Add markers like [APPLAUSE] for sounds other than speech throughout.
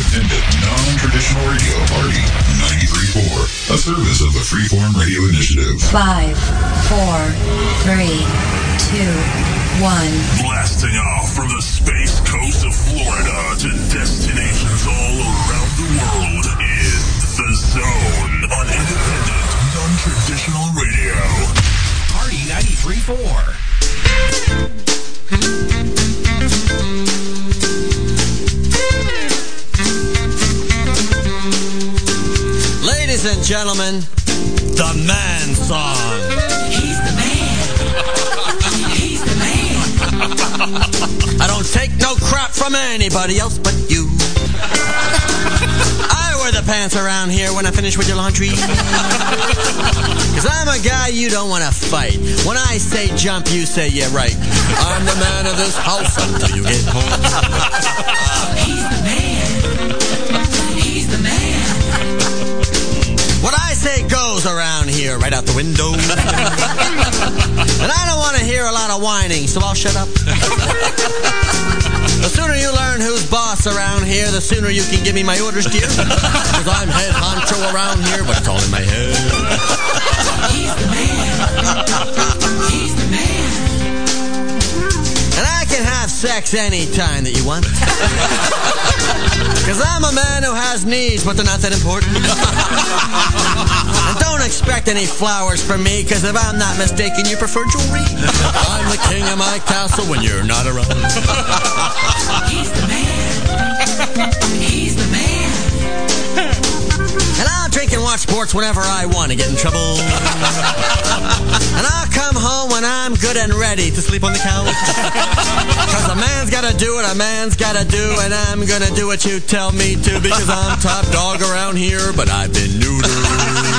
independent, non-traditional radio party 93.4, a service of the Freeform Radio Initiative. Five, four, three, two, one. Blasting off from the space coast of Florida to destinations all around the world is The Zone on independent, non-traditional radio. Party 93.4. and gentlemen, the man song. He's the man. He's the man. I don't take no crap from anybody else but you. I wear the pants around here when I finish with your laundry. Cause I'm a guy you don't wanna fight. When I say jump, you say yeah right. I'm the man of this house until you get home. What I say goes around here, right out the window. [LAUGHS] and I don't want to hear a lot of whining, so I'll shut up. the sooner you learn who's boss around here, the sooner you can give me my orders, dear. Because I'm head honcho around here, but it's all in my head. He's the man. Sex anytime that you want. [LAUGHS] Because I'm a man who has needs, but they're not that important. and don't expect any flowers from me, because if I'm not mistaken, you prefer jewelry. I'm the king of my castle when you're not around. He's the man. Drink and watch sports whenever I want to get in trouble. [LAUGHS] and I'll come home when I'm good and ready to sleep on the couch. Because a man's got to do what a man's got to do, and I'm to do what you tell me to because I'm top dog around here, but I've been neutered.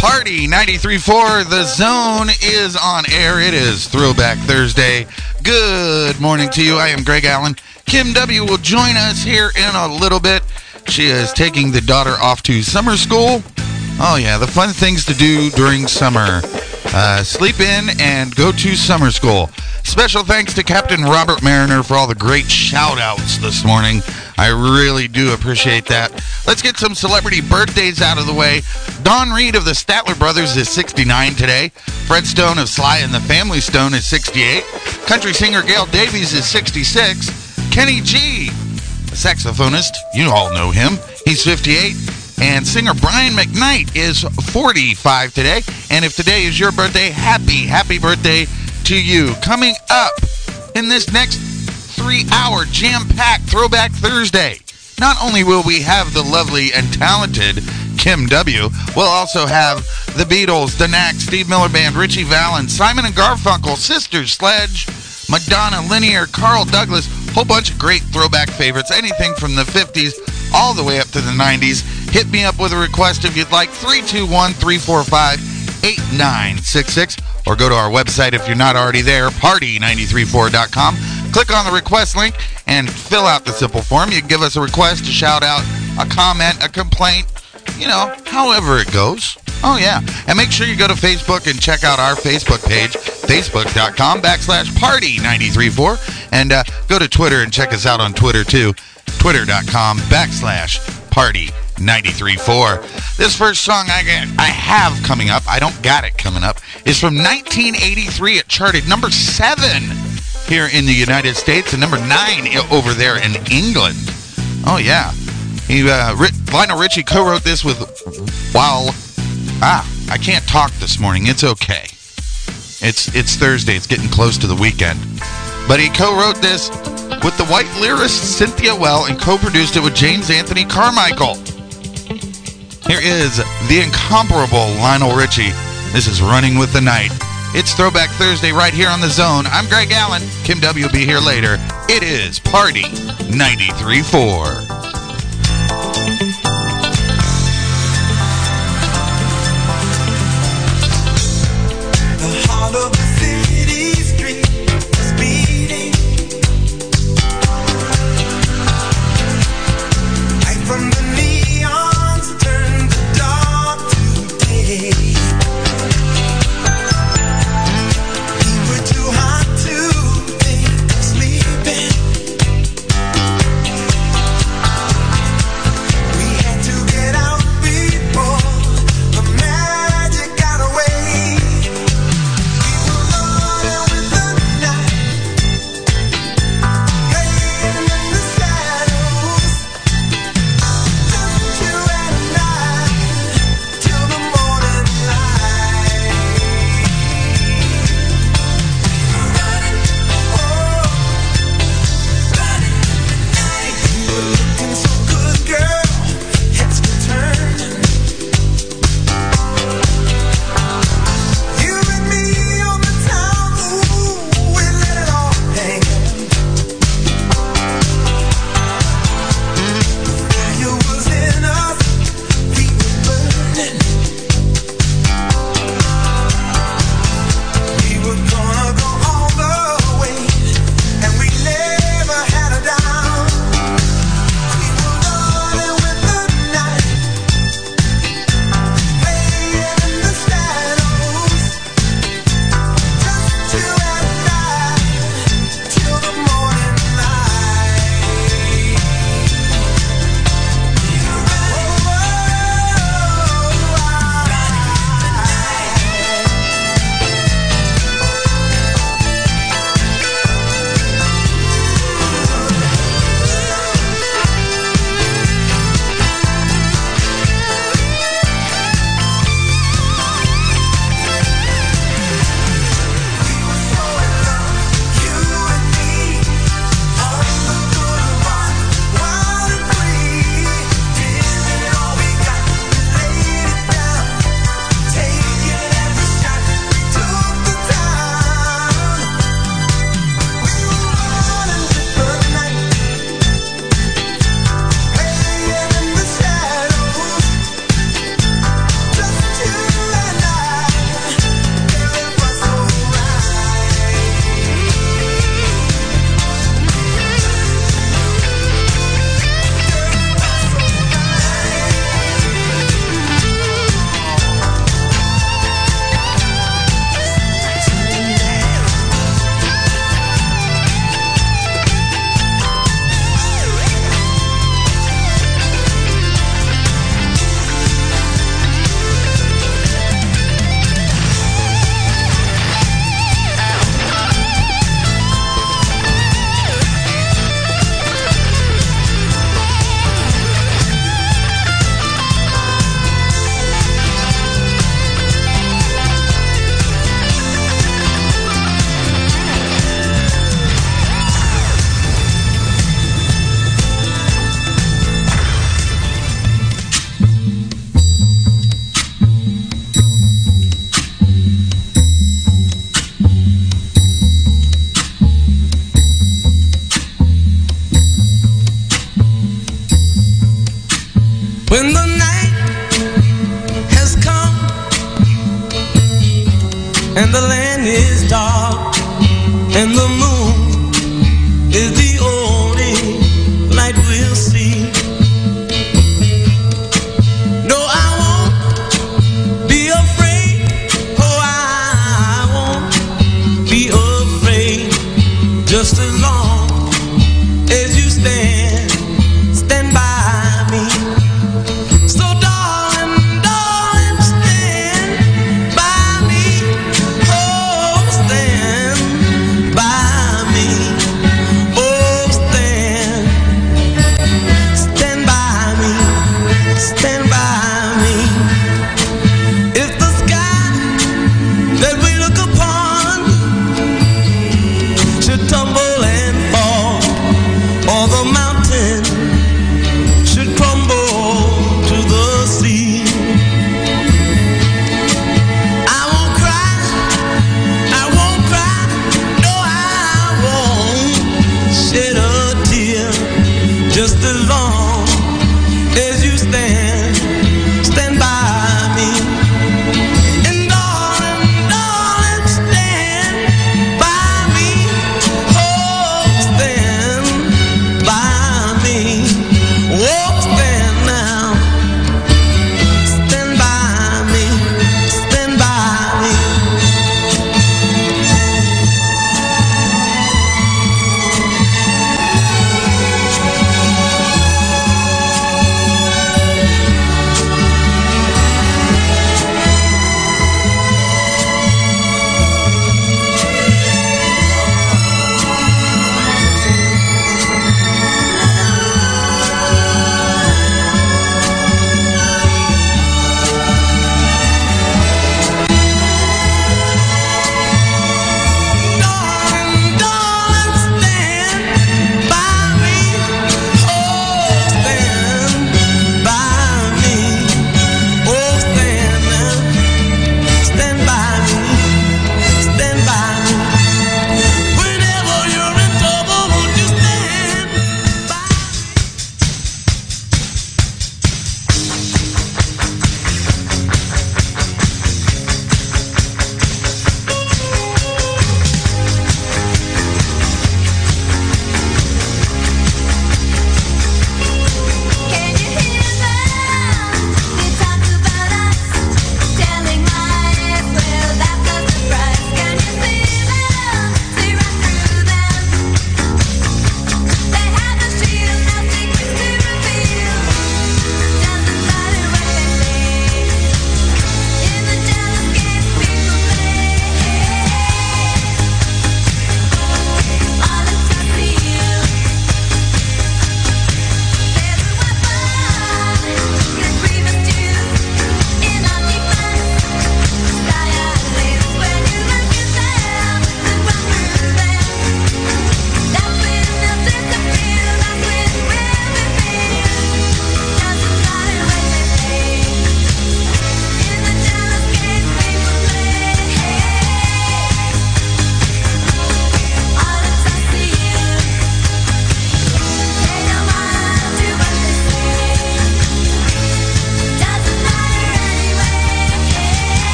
Party 93.4, The Zone is on air. It is Throwback Thursday. Good morning to you. I am Greg Allen. Kim W. will join us here in a little bit. She is taking the daughter off to summer school. Oh, yeah, the fun things to do during summer. Uh, sleep in and go to summer school. Special thanks to Captain Robert Mariner for all the great shout outs this morning. I really do appreciate that. Let's get some celebrity birthdays out of the way. Don Reid of the Statler Brothers is 69 today. Fred Stone of Sly and the Family Stone is 68. Country singer Gail Davies is 66. Kenny G, a saxophonist, you all know him. He's 58. And singer Brian McKnight is 45 today. And if today is your birthday, happy, happy birthday to you. Coming up in this next three hour jam packed Throwback Thursday, not only will we have the lovely and talented Kim W., we'll also have the Beatles, the Knack, Steve Miller Band, Ritchie Valens, Simon and Garfunkel, Sisters Sledge, Madonna, Linear, Carl Douglas, whole bunch of great throwback favorites, anything from the 50s all the way up to the 90s. Hit me up with a request if you'd like, 321 345 8966, or go to our website if you're not already there, party934.com. Click on the request link and fill out the simple form. You give us a request, a shout out, a comment, a complaint, you know, however it goes. Oh, yeah. And make sure you go to Facebook and check out our Facebook page, facebook.com backslash party934. And uh, go to Twitter and check us out on Twitter, too, twitter.com backslash party934. This first song I, get, I have coming up, I don't got it coming up, is from 1983. It charted number seven here in the United States and number nine over there in England. Oh, yeah. He, uh, Lionel Richie co-wrote this with while ah I can't talk this morning. It's okay. It's it's Thursday. It's getting close to the weekend. But he co-wrote this with the white lyricist Cynthia Weil and co-produced it with James Anthony Carmichael. Here is the incomparable Lionel Richie. This is Running with the Night. It's Throwback Thursday right here on the Zone. I'm Greg Allen. Kim W will be here later. It is Party 93.4.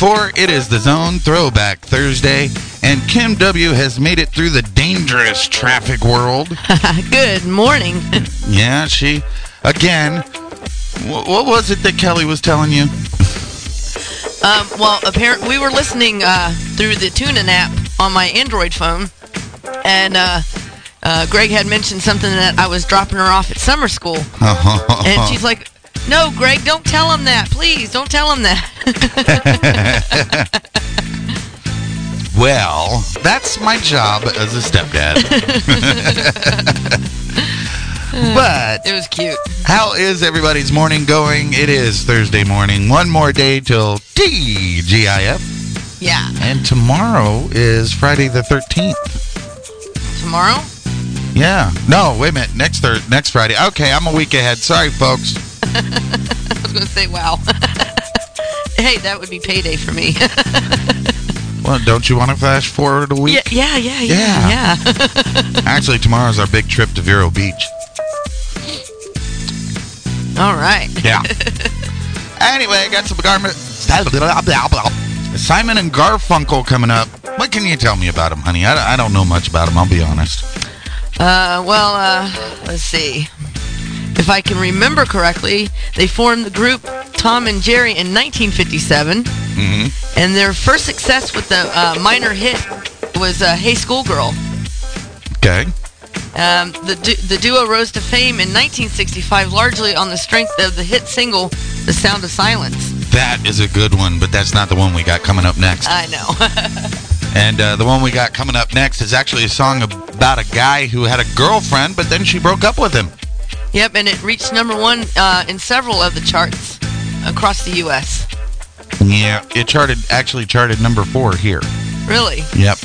93.4. It is the Zone Throwback Thursday, and Kim W. has made it through the dangerous traffic world. [LAUGHS] Good morning. [LAUGHS] Yeah, she, again, wh- what was it that Kelly was telling you? Um, well, apparently we were listening uh, through the TuneIn app on my Android phone, and uh, uh, Greg had mentioned something that I was dropping her off at summer school, [LAUGHS] and she's like, "No, Greg, don't tell him that, please. Don't tell him that." [LAUGHS] Well, that's my job as a stepdad. [LAUGHS] but it was cute. how is everybody's morning going? It is Thursday morning. One more day till TGIF. Yeah. And tomorrow is Friday the 13th. Tomorrow? Yeah. No, wait a minute. Next thir- next Friday. Okay, I'm a week ahead. Sorry, folks. [LAUGHS] I was gonna say, wow. Hey, that would be payday for me. [LAUGHS] Well, don't you want to flash forward a week? yeah, yeah, yeah, yeah, Yeah. yeah. [LAUGHS] Actually, tomorrow's our big trip to Vero Beach. All right. Yeah. [LAUGHS] anyway, got some garment. Simon and Garfunkel coming up. What can you tell me about them, honey? I, I don't know much about them. I'll be honest. Uh, well, uh, let's see. If I can remember correctly, they formed the group Tom and Jerry in 1957, Mm-hmm. and their first success with the uh, minor hit was uh, "Hey Schoolgirl." Okay. Um, the du- the duo rose to fame in 1965 largely on the strength of the hit single "The Sound of Silence." That is a good one, but that's not the one we got coming up next. I know. [LAUGHS] And uh, the one we got coming up next is actually a song about a guy who had a girlfriend, but then she broke up with him. Yep, and it reached number one uh, in several of the charts across the U.S. Yeah, it charted actually charted number four here. Really? Yep.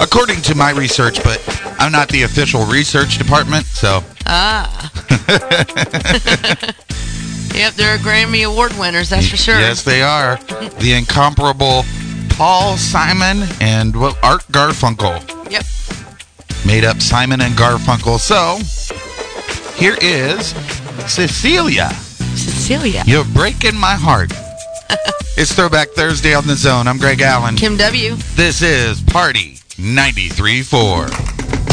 According to my research, but I'm not the official research department, so Ah. [LAUGHS] yep, they're Grammy Award winners, that's for sure. Yes, they are. the incomparable Paul Simon and what Art Garfunkel Yep. made up Simon and Garfunkel. So here is Cecilia. Cecilia. You're breaking my heart. [LAUGHS] it's Throwback Thursday on the Zone. I'm Greg Allen. Kim W. This is Party 93.4.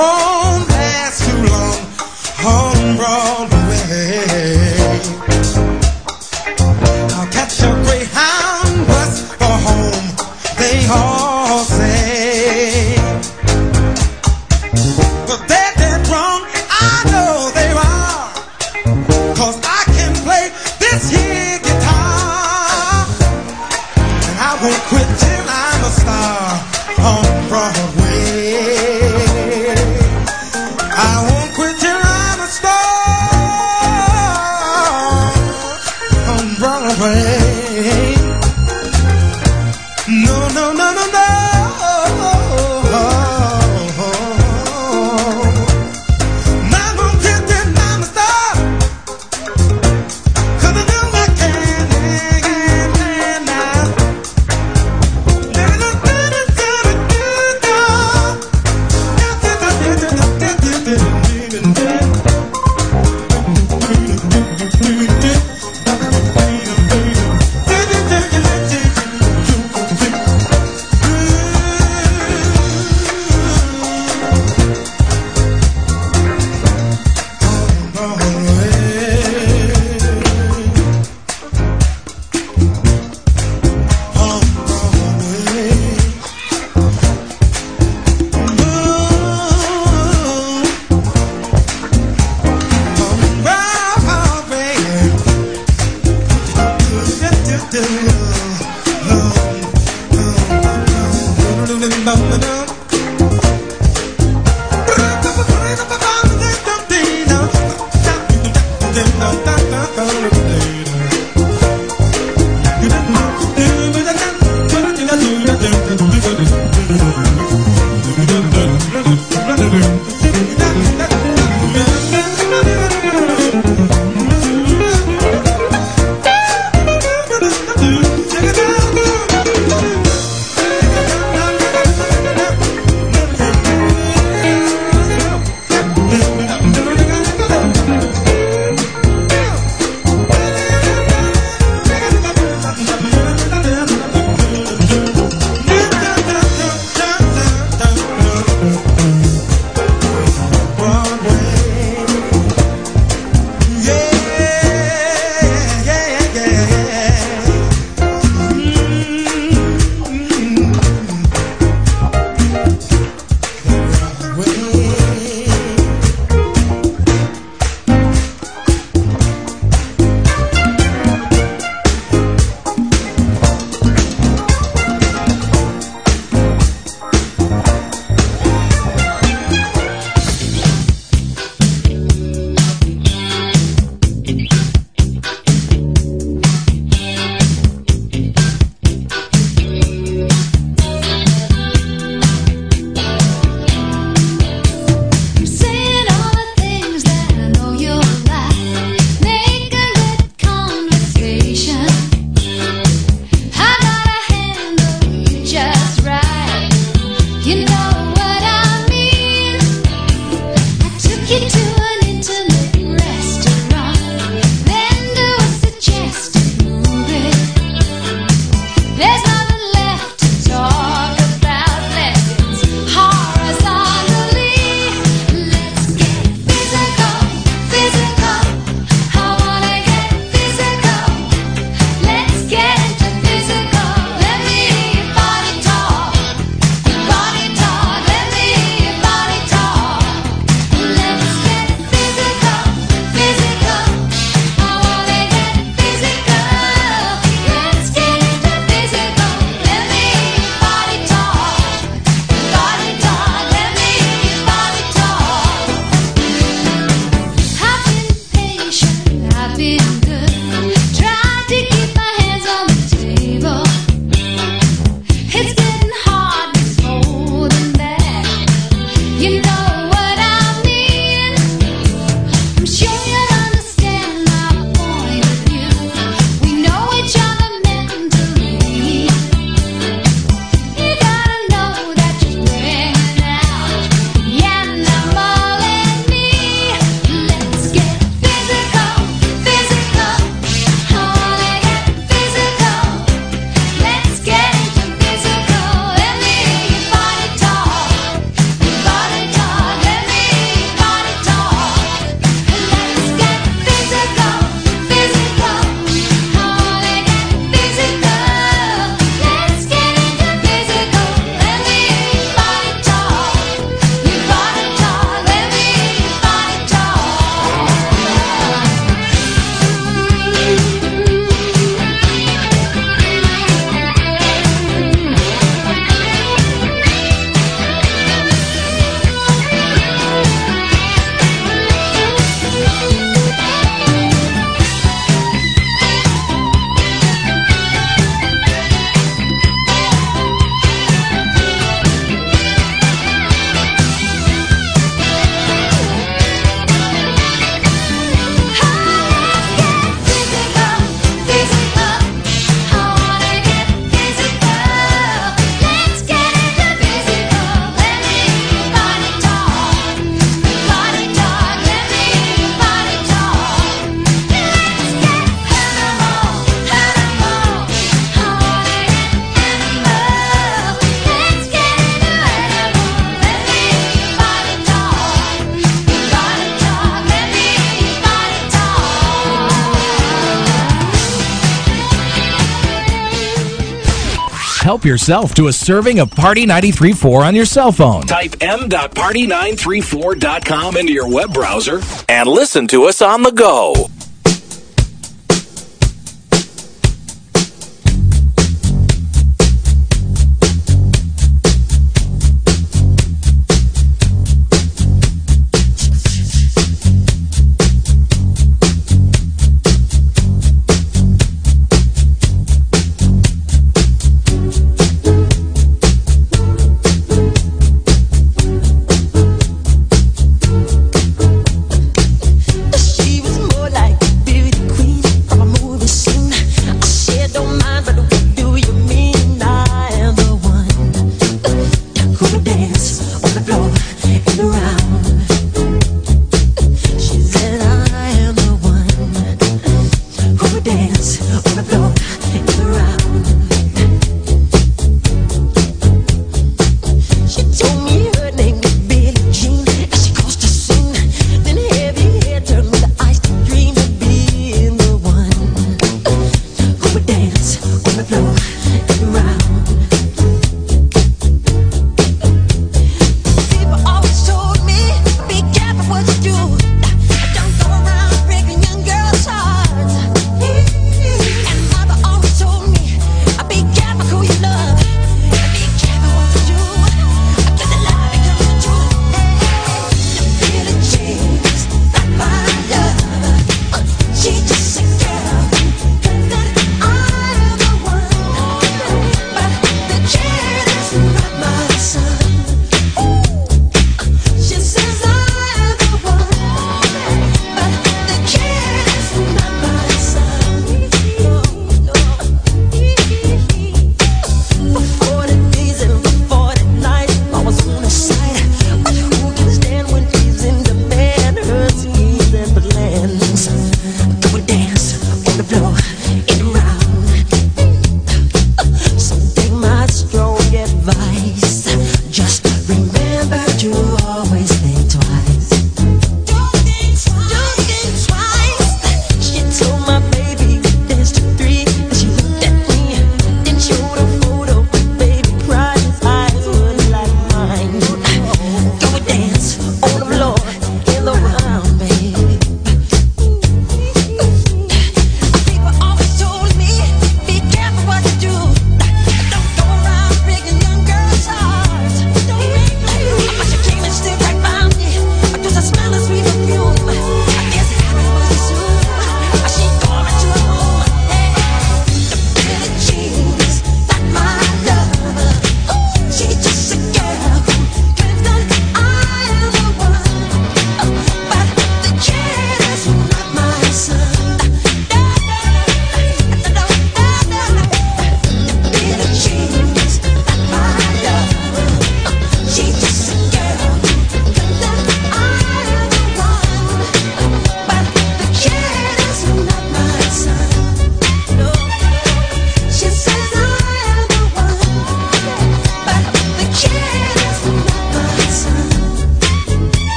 Oh. yourself to a serving of Party 93.4 on your cell phone. Type m.party934.com into your web browser and listen to us on the go.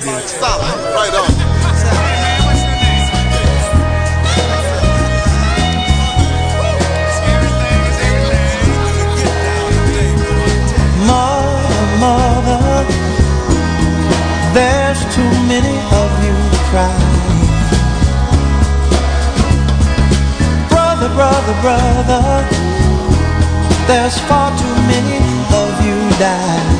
baby. Solid. Right on. Mother, mother, there's too many of you crying. Brother, brother, brother, there's far too many of you dying.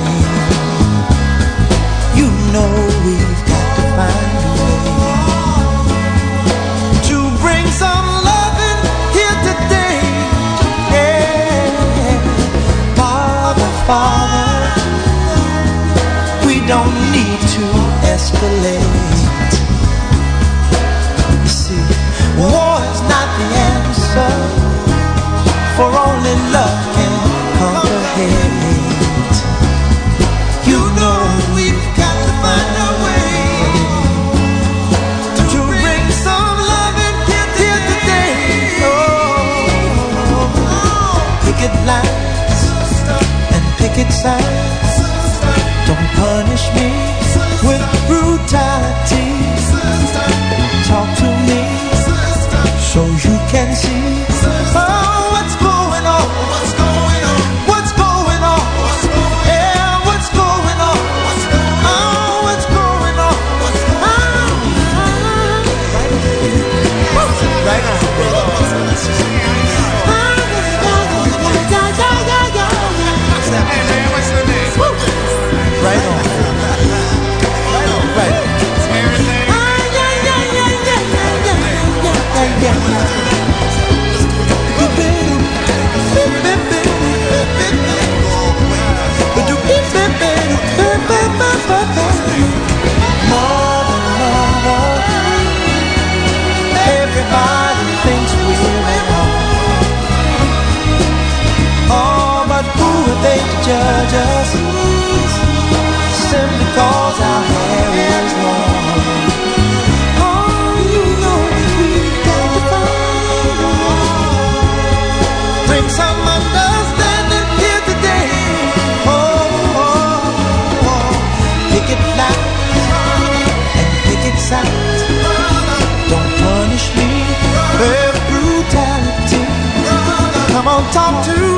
Escalate. You see, war is not the answer, for only love can conquer hate. You know we've got to find a way to bring some loving here here today. Oh, picket lines and picket signs. Don't punish me with brutality. Us? Simply cause our hair is long. Oh, you know we've got to find. Bring some understanding here today. Oh, oh, oh. pick it loud and pick it sound. Don't punish me with brutality. Come on, talk to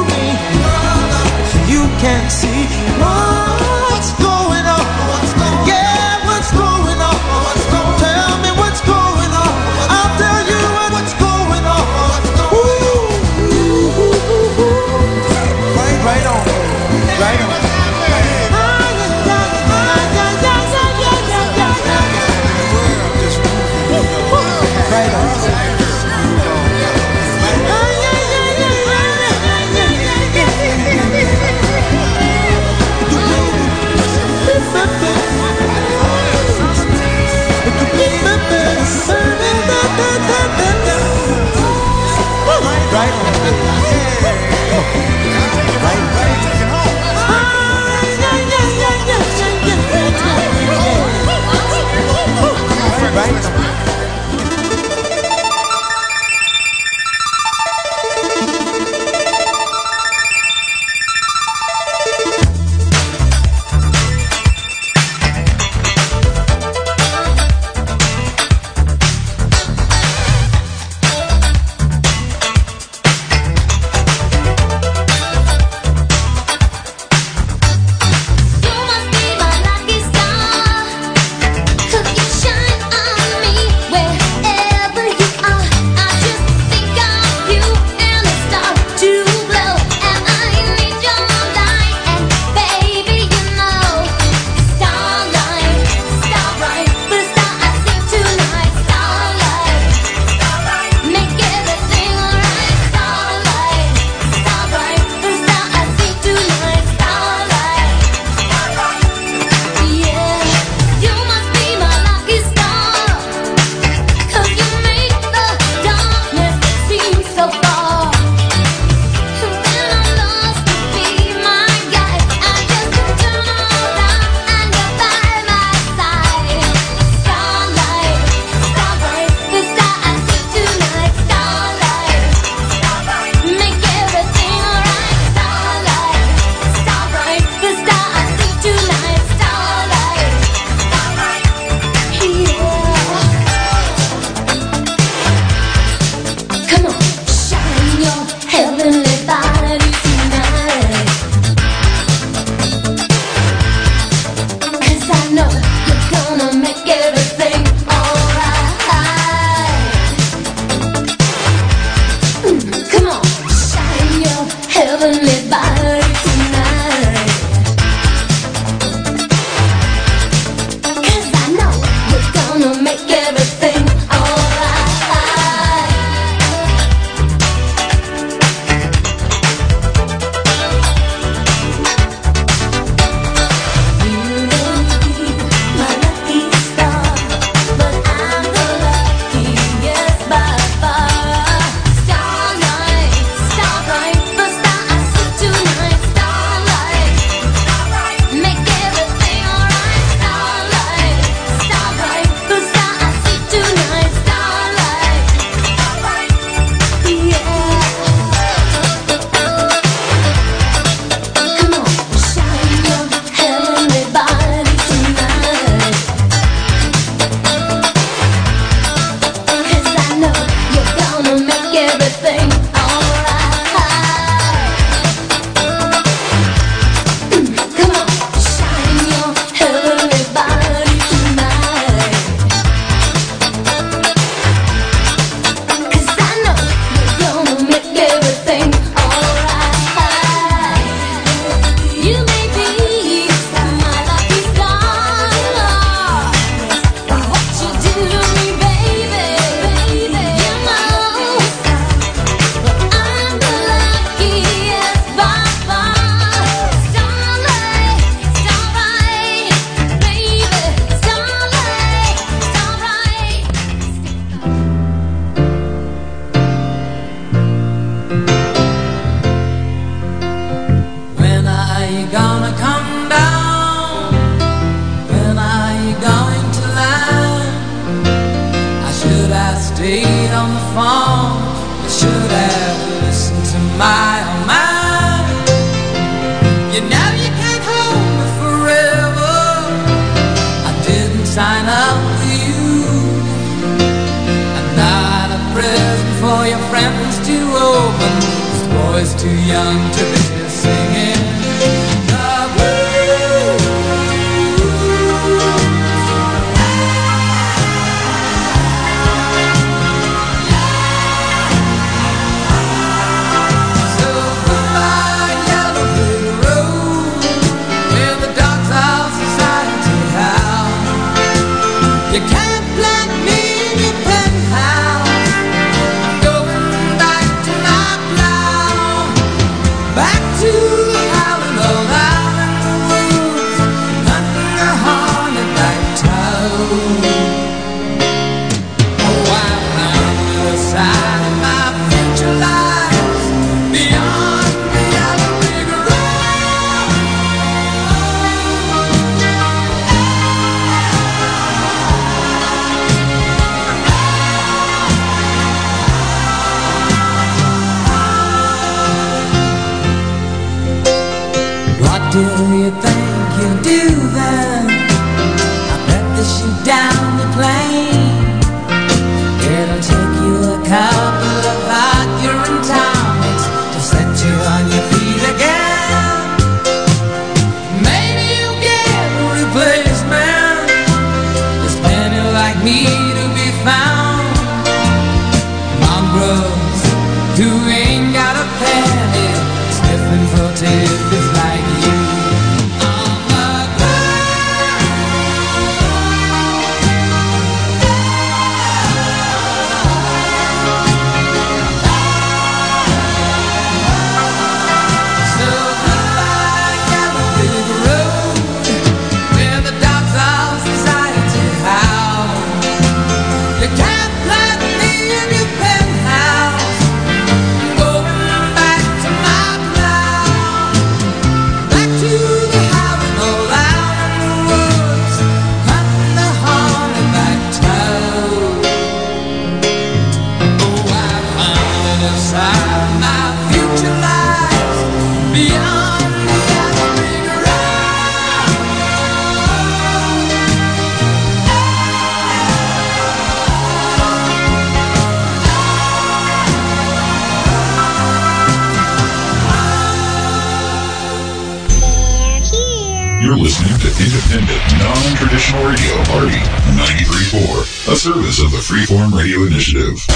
you see what's going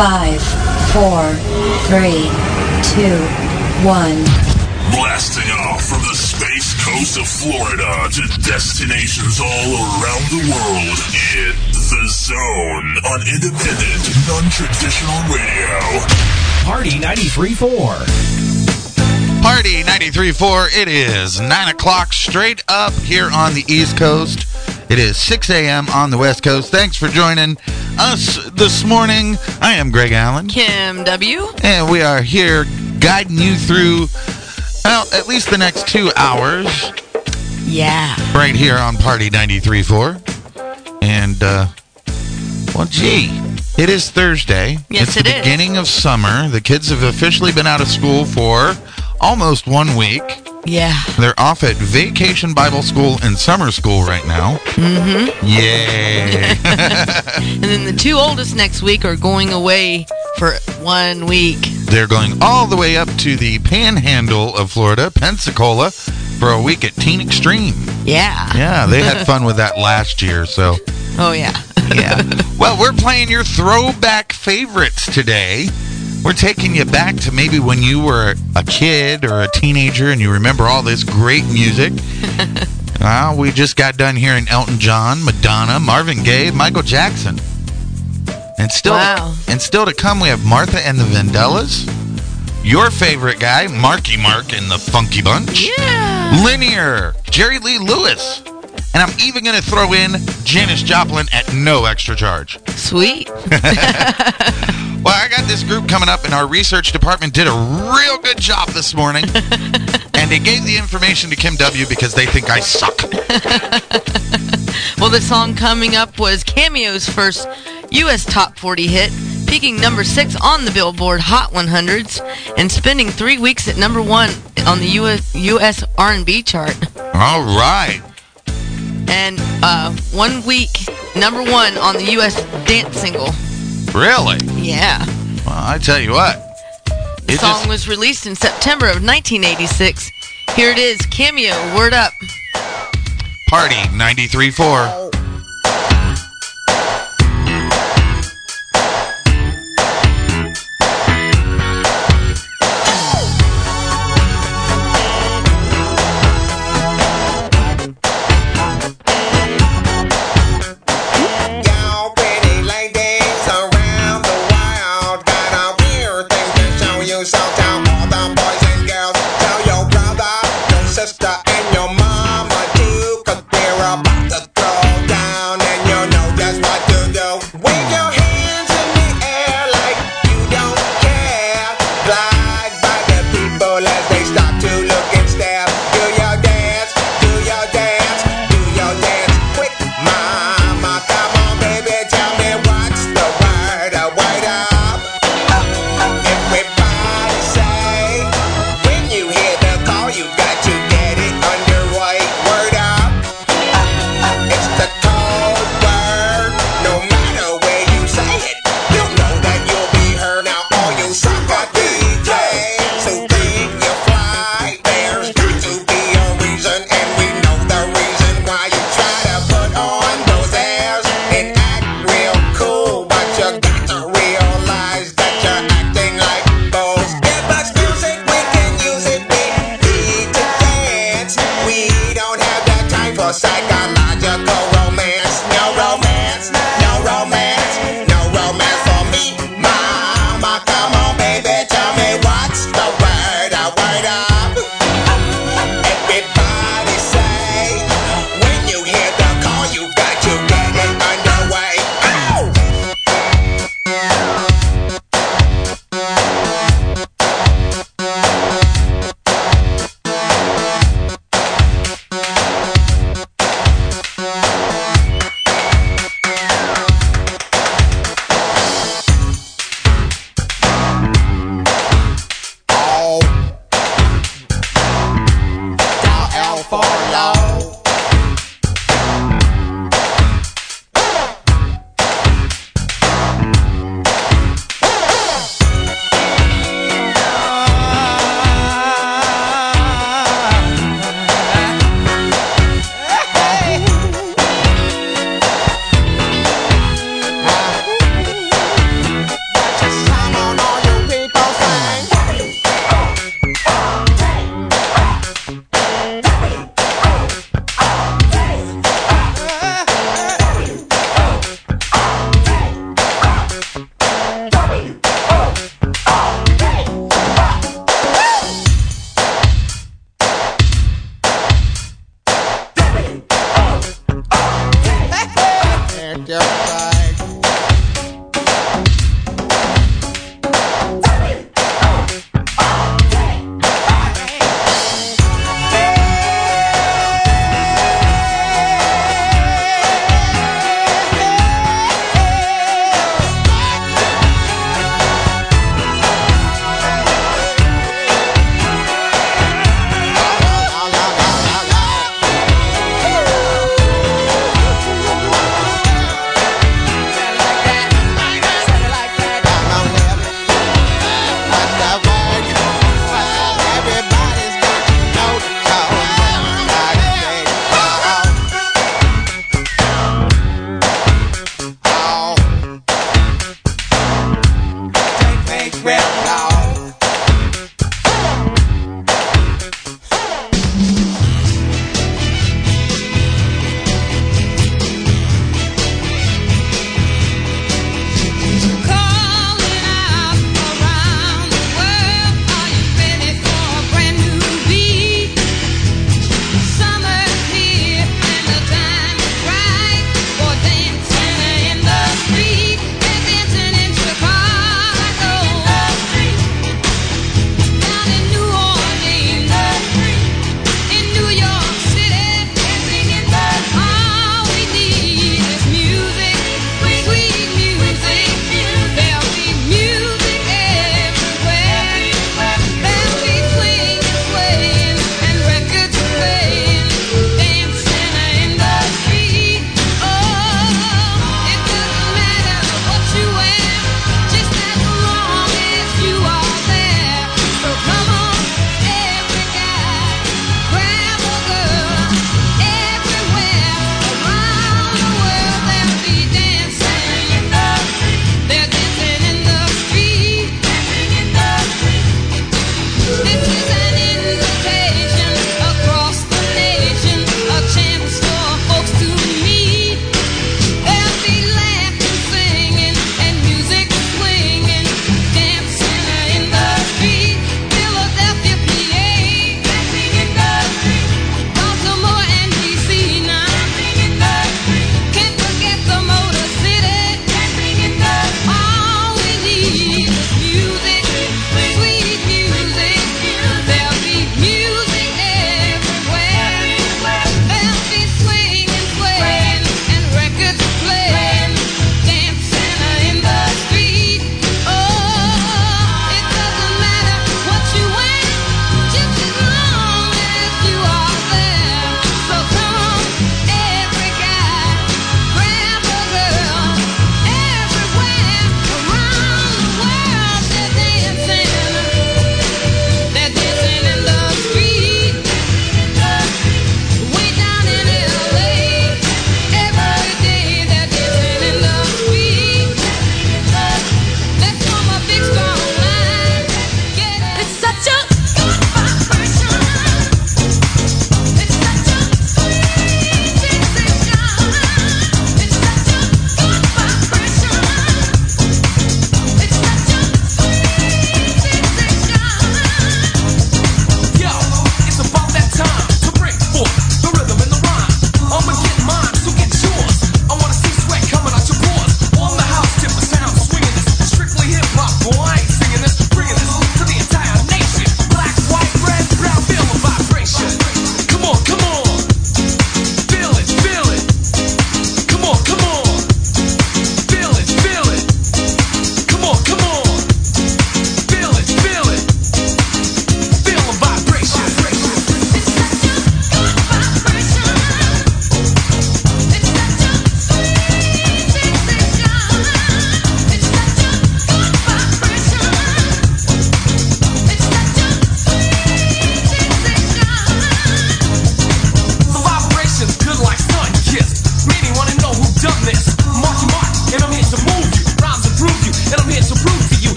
Five, four, three, two, one. Blasting off from the space coast of Florida to destinations all around the world. It's The Zone on independent, non-traditional radio. Party 93.4. Party 93.4. It is 9 o'clock straight up here on the East Coast. It is 6 a.m. on the West Coast. Thanks for joining us this morning. I am Greg Allen. Kim W. And we are here guiding you through, well, at least the next two hours Yeah. right here on Party 93.4. And, uh, well, gee, it is Thursday. Yes, it's it the is. beginning of summer. The kids have officially been out of school for almost one week. Yeah. They're off at Vacation Bible School and Summer School right now. Mm-hmm. Yay! [LAUGHS] And then the two oldest next week are going away for one week. They're going all the way up to the panhandle of Florida, Pensacola, for a week at Teen Extreme. Yeah. Yeah, they had [LAUGHS] fun with that last year, so. Oh yeah. Yeah. [LAUGHS] Well, we're playing your throwback favorites today. We're taking you back to maybe when you were a kid or a teenager and you remember all this great music. [LAUGHS] well, we just got done hearing Elton John, Madonna, Marvin Gaye, Michael Jackson. And still Wow. and still to come we have Martha and the Vandellas. Your favorite guy, Marky Mark and the Funky Bunch. Yeah. Linear, Jerry Lee Lewis. And I'm even going to throw in Janis Joplin at no extra charge. Sweet. [LAUGHS] Well, I got this group coming up, and our research department did a real good job this morning. [LAUGHS] and they gave the information to Kim W because they think I suck. [LAUGHS] Well, the song coming up was Cameo's first U.S. Top 40 hit, peaking number six on the Billboard Hot 100s, and spending three weeks at number one on the U.S. US R&B chart, All right. And uh, one week number one on the U.S. dance single. Really? Yeah. Well, I tell you what. The song just- was released in September of 1986. Here it is, Cameo, Word Up. Party 93.4.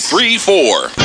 93.4.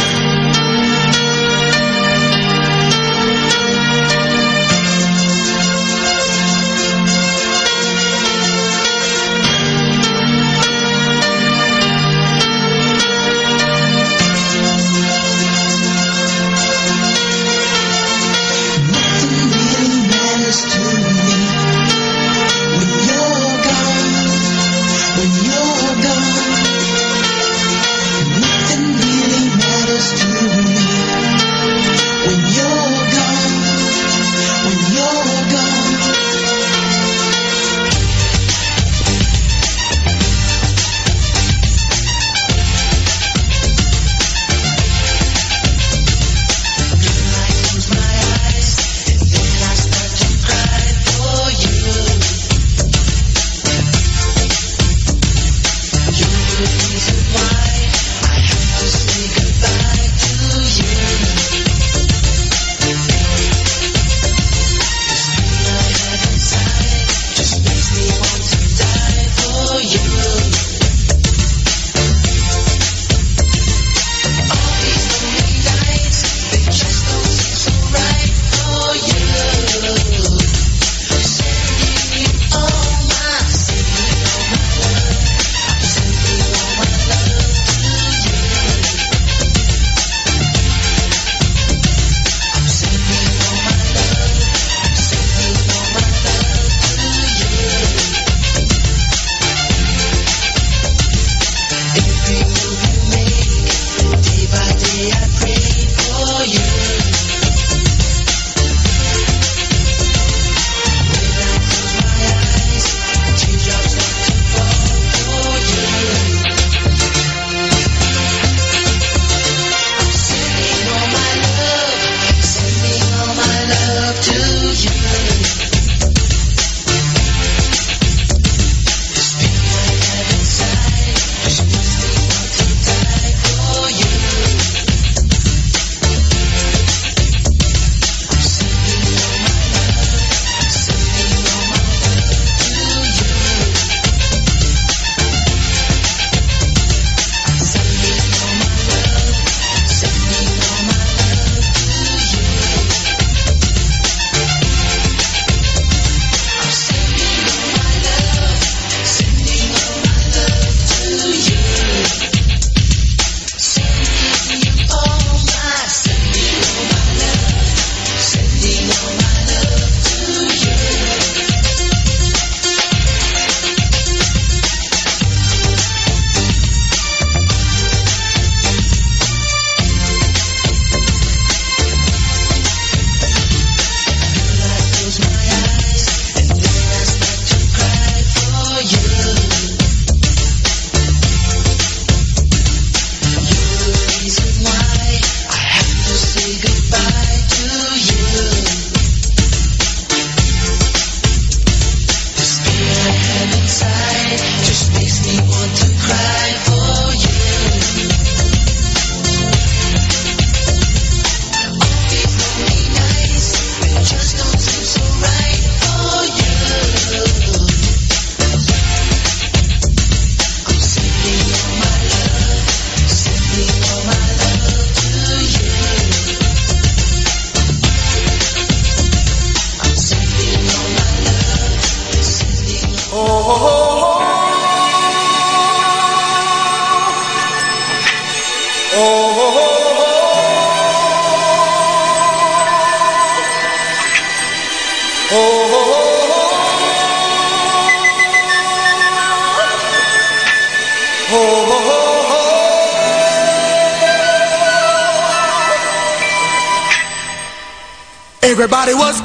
Everybody was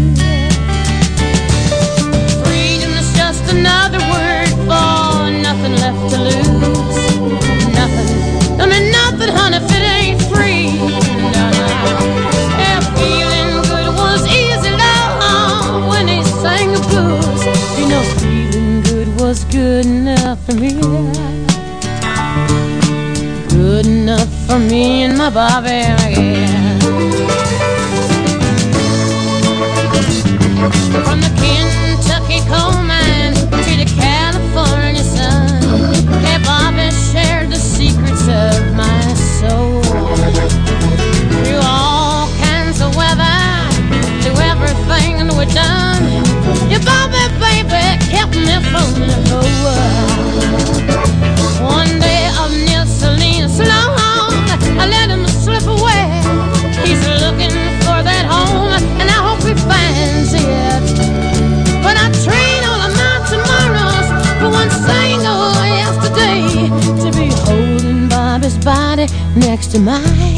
Bobby to mine.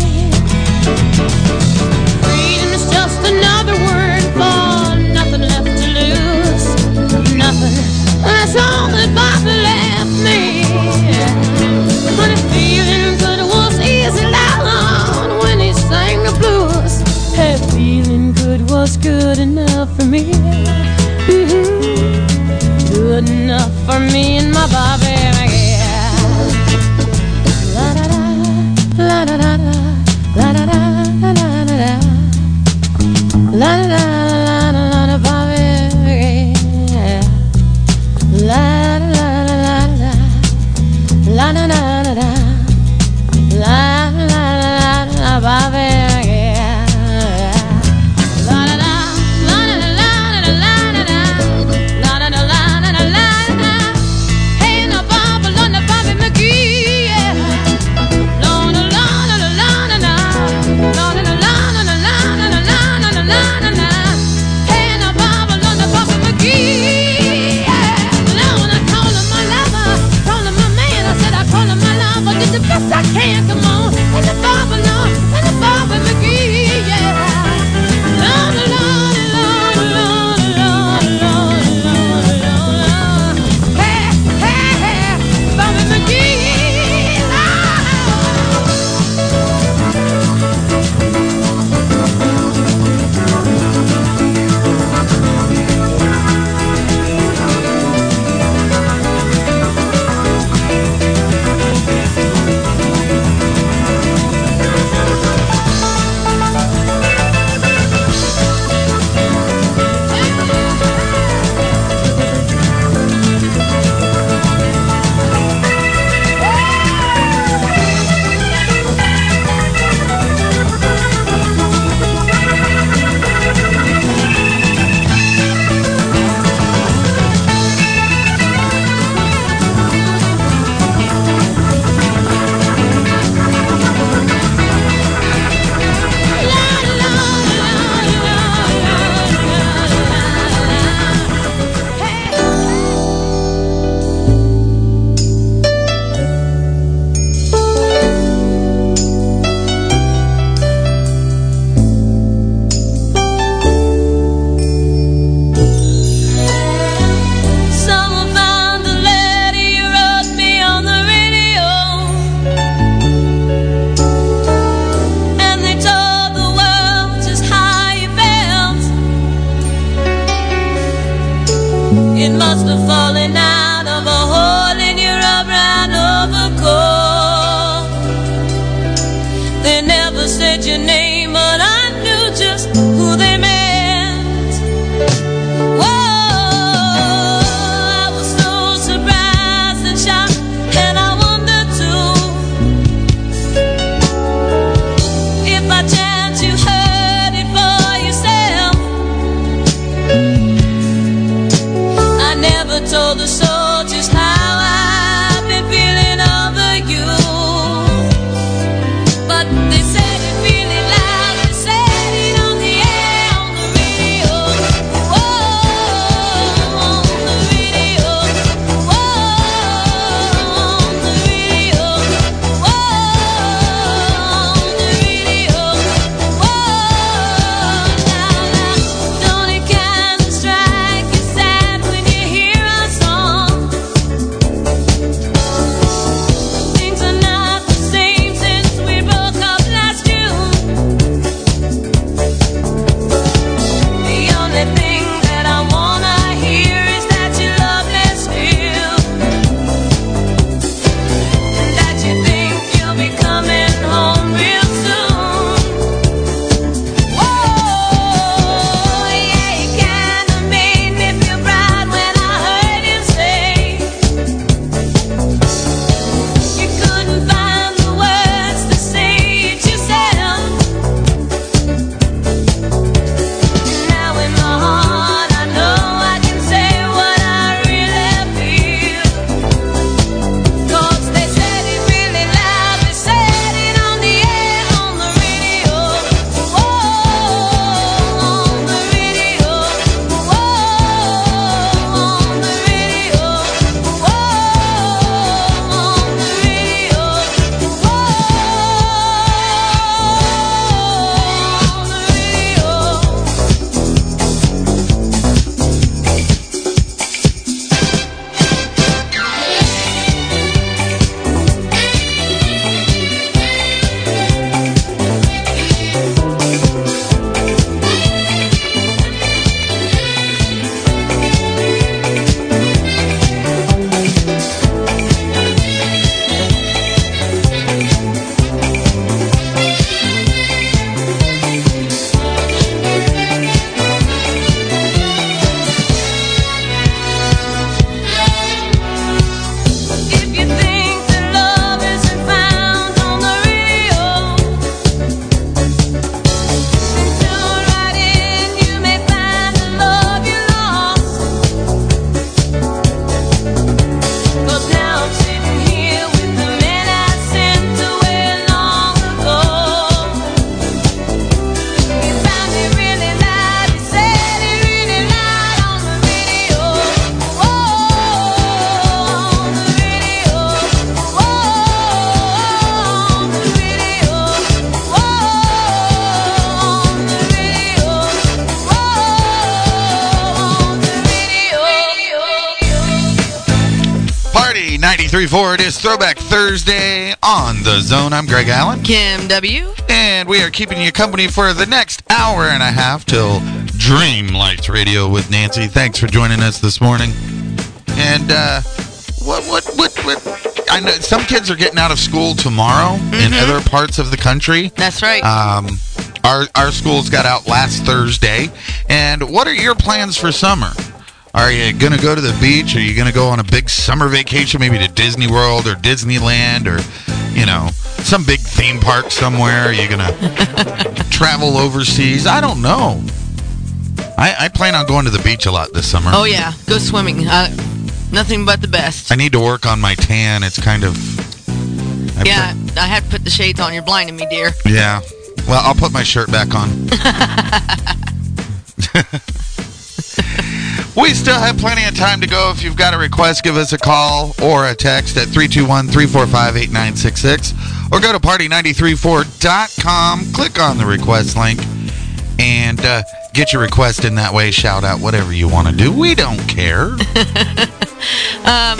Thursday on the Zone. I'm Greg Allen. Kim W. And we are keeping you company for the next hour and a half till Dream Lights Radio with Nancy. Thanks for joining us this morning. And uh, what, what, what, what? I know some kids are getting out of school tomorrow in other parts of the country. That's right. Um, our our schools got out last Thursday. And what are your plans for summer? Are you gonna go to the beach? Are you gonna go on a big summer vacation, maybe to Disney World or Disneyland or, you know, some big theme park somewhere? Are you gonna [LAUGHS] travel overseas? I don't know. I, I plan on going to the beach a lot this summer. Oh yeah, go swimming. Uh, nothing but the best. I need to work on my tan. It's kind of I yeah, I had to put the shades on. You're blinding me, dear. yeah. Well, I'll put my shirt back on. [LAUGHS] [LAUGHS] We still have plenty of time to go. If you've got a request, give us a call or a text at 321 345 8966 or go to party934.com, click on the request link, and uh, get your request in that way. Shout out whatever you want to do. We don't care. [LAUGHS] Um,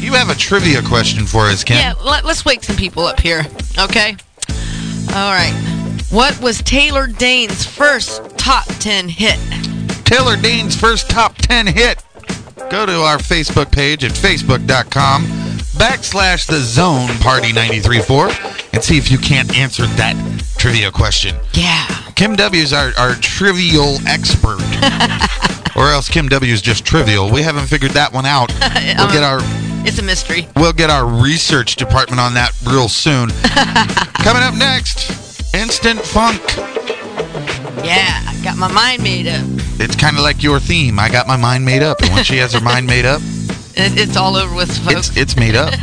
You have a trivia question for us, Ken. yeah, let, let's wake some people up here, okay? All right. What was Taylor Dayne's first top 10 hit? Taylor Dayne's first top 10 hit. go to our Facebook page at facebook.com backslash the zone party 93.4 and see if you can't answer that trivia question. Yeah. Kim W's our, our trivial expert. [LAUGHS] or else Kim W is just trivial. We haven't figured that one out. [LAUGHS] We'll get our It's a mystery. we'll get our research department on that real soon. [LAUGHS] Coming up next, Instant Funk. Yeah, I got my mind made up. It's kind of like your theme. I got my mind made up. And when she has her mind made up, [LAUGHS] It, it's all over with, folks. it's it's made up. [LAUGHS]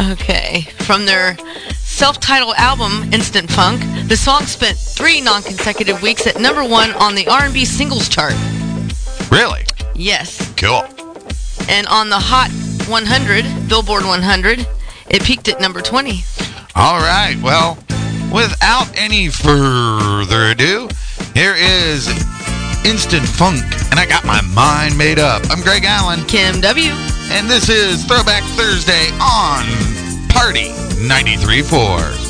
Okay. From their self-titled album Instant Funk, the song spent three non-consecutive weeks at number one on the R&B singles chart. Really? Yes. Cool. And on the Hot 100, Billboard 100, it peaked at number 20. All right. Well, without any further ado, here is Instant Funk, and I got my mind made up. I'm Greg Allen. Kim W. And this is Throwback Thursday on Party 93.4.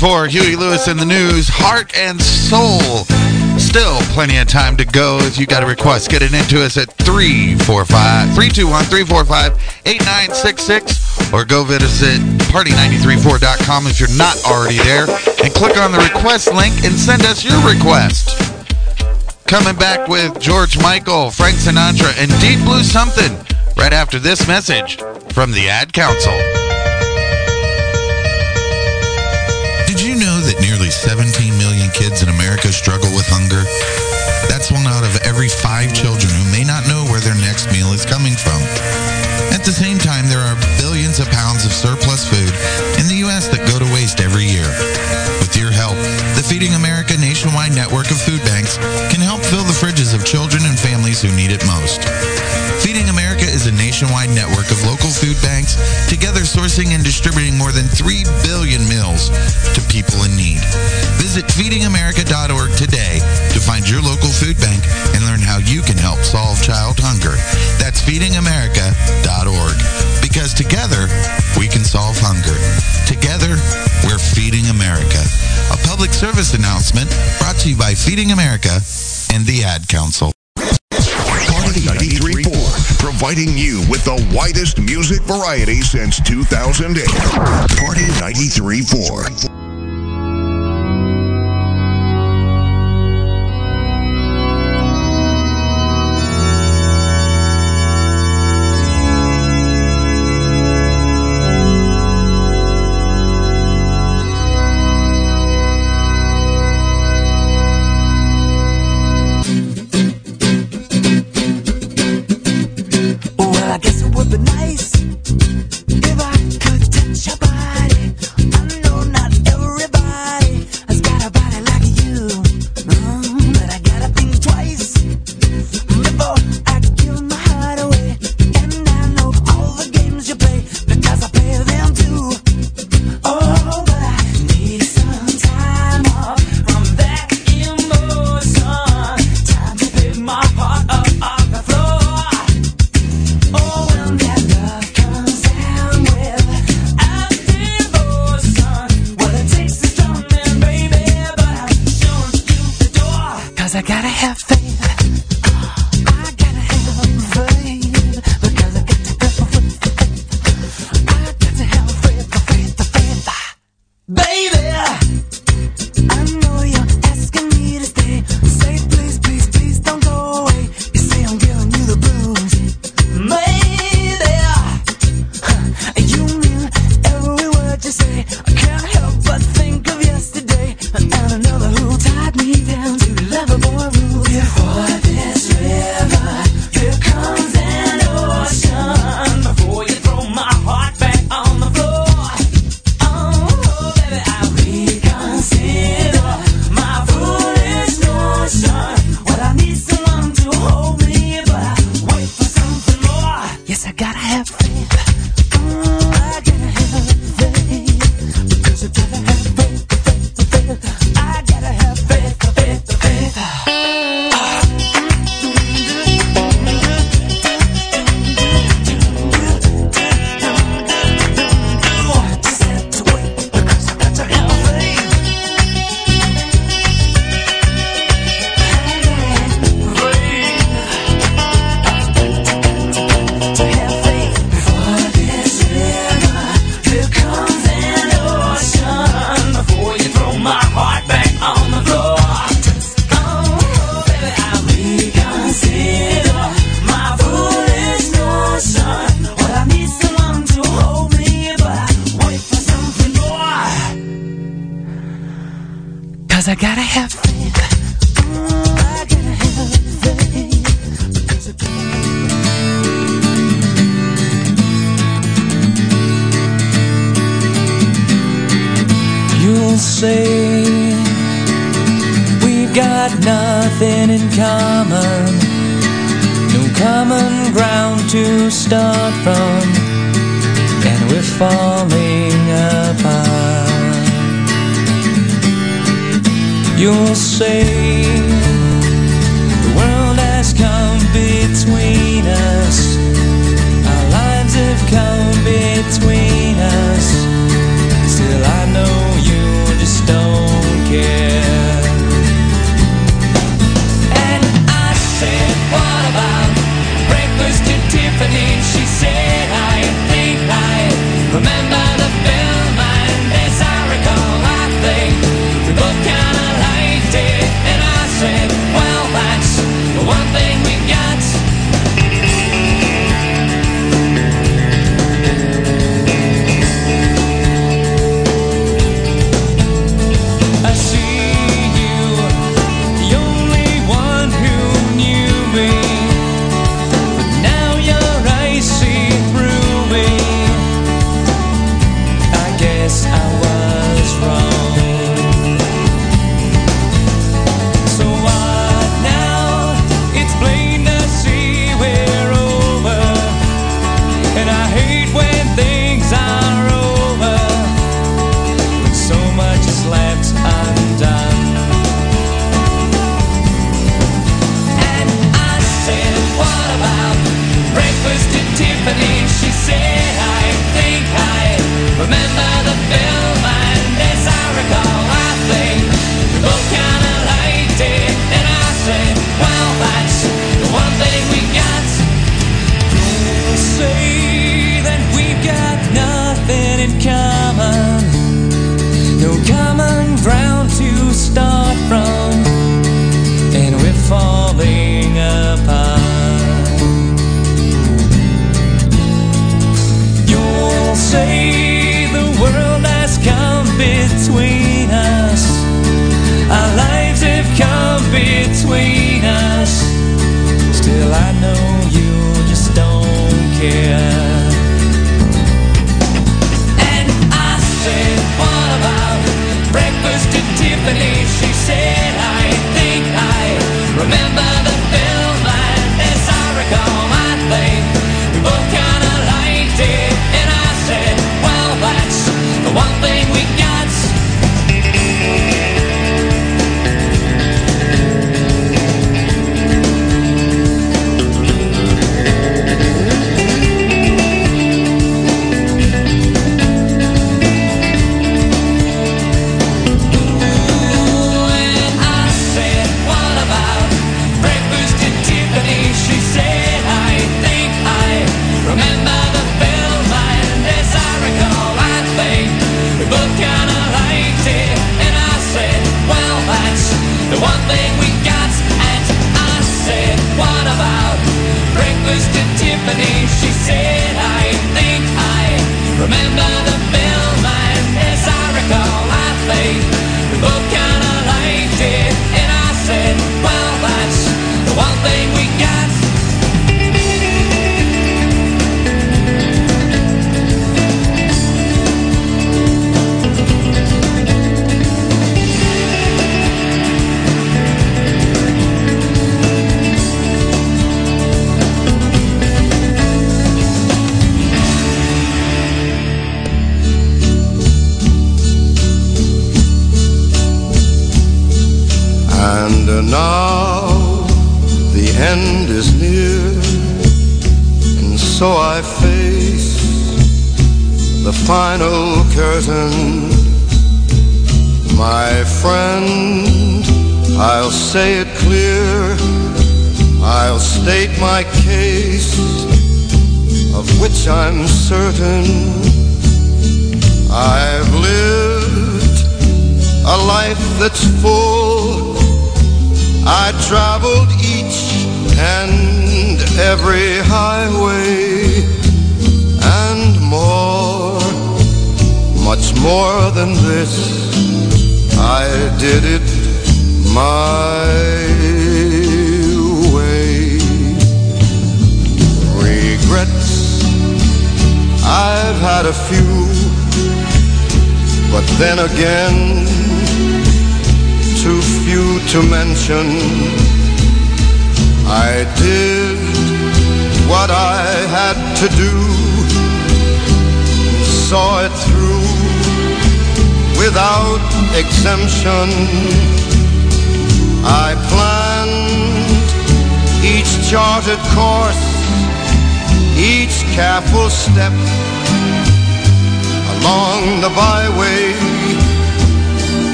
24, Huey Lewis and the News, heart and soul. Still plenty of time to go if you got a request. Get it into us at 345 321 345 8966 or go visit party934.com if you're not already there and click on the request link and send us your request. Coming back with George Michael, Frank Sinatra, and Deep Blue Something right after this message from the Ad Council. Nearly 17 million kids in America struggle with hunger? That's one out of every five children who may not know where their next meal is coming from. At the same time, there are billions of pounds of surplus food in the U.S. that go to waste every year. With your help, the Feeding America nationwide network of food banks can help fill the fridges of children and families who need it most. Feeding America is a nationwide network of local food banks, together sourcing and distributing more than 3 billion meals to people in need. Visit feedingamerica.org today to find your local food bank and learn how you can help solve child hunger. That's feedingamerica.org. Because together, we can solve hunger. Together, we're feeding America. A public service announcement brought to you by Feeding America and the Ad Council. Party 93.4, providing you with the widest music variety since 2008. Party 93.4.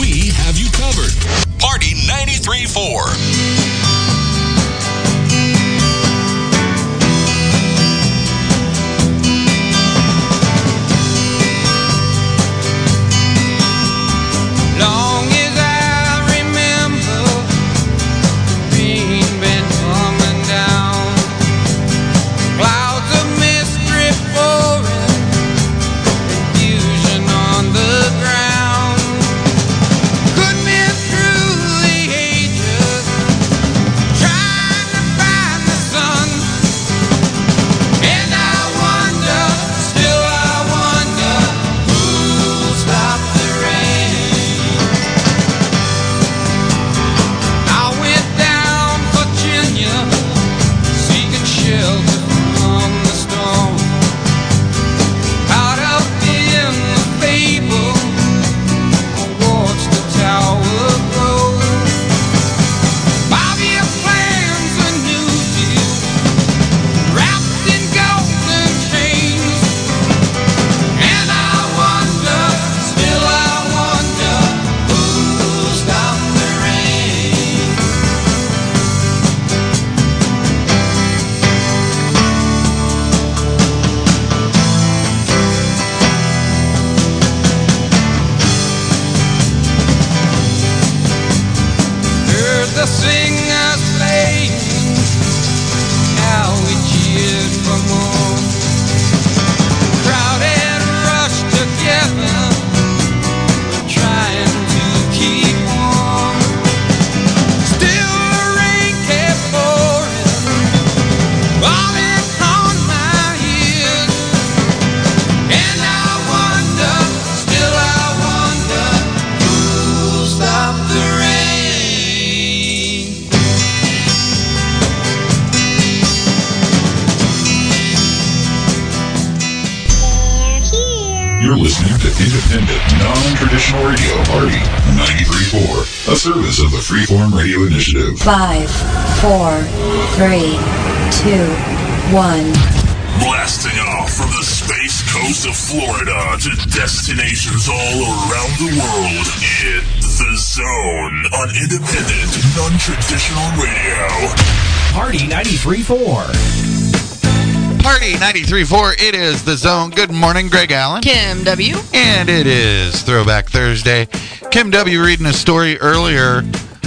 we have you covered. Party 93.4. three, two, one. Blasting off from the space coast of Florida to destinations all around the world. It's The Zone on independent, non-traditional radio. Party 93.4. Party 93.4, it is The Zone. Good morning, Greg Allen. Kim W. And it is Throwback Thursday. Kim W. reading a story earlier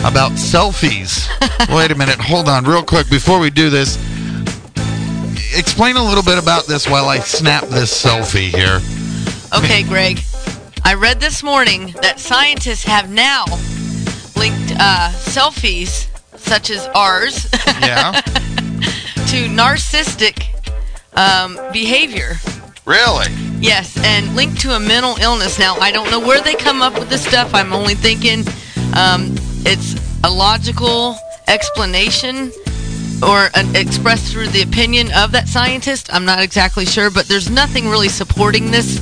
about selfies. Wait a minute, hold on, real quick, before we do this. Explain a little bit about this while I snap this selfie here. Okay, Greg. I read this morning that scientists have now linked uh, selfies, such as ours, [LAUGHS] Yeah. to narcissistic um, behavior. really? Yes, and linked to a mental illness. Now, I don't know where they come up with this stuff. I'm only thinking um, it's a logical explanation or an, expressed through the opinion of that scientist. I'm not exactly sure, but there's nothing really supporting this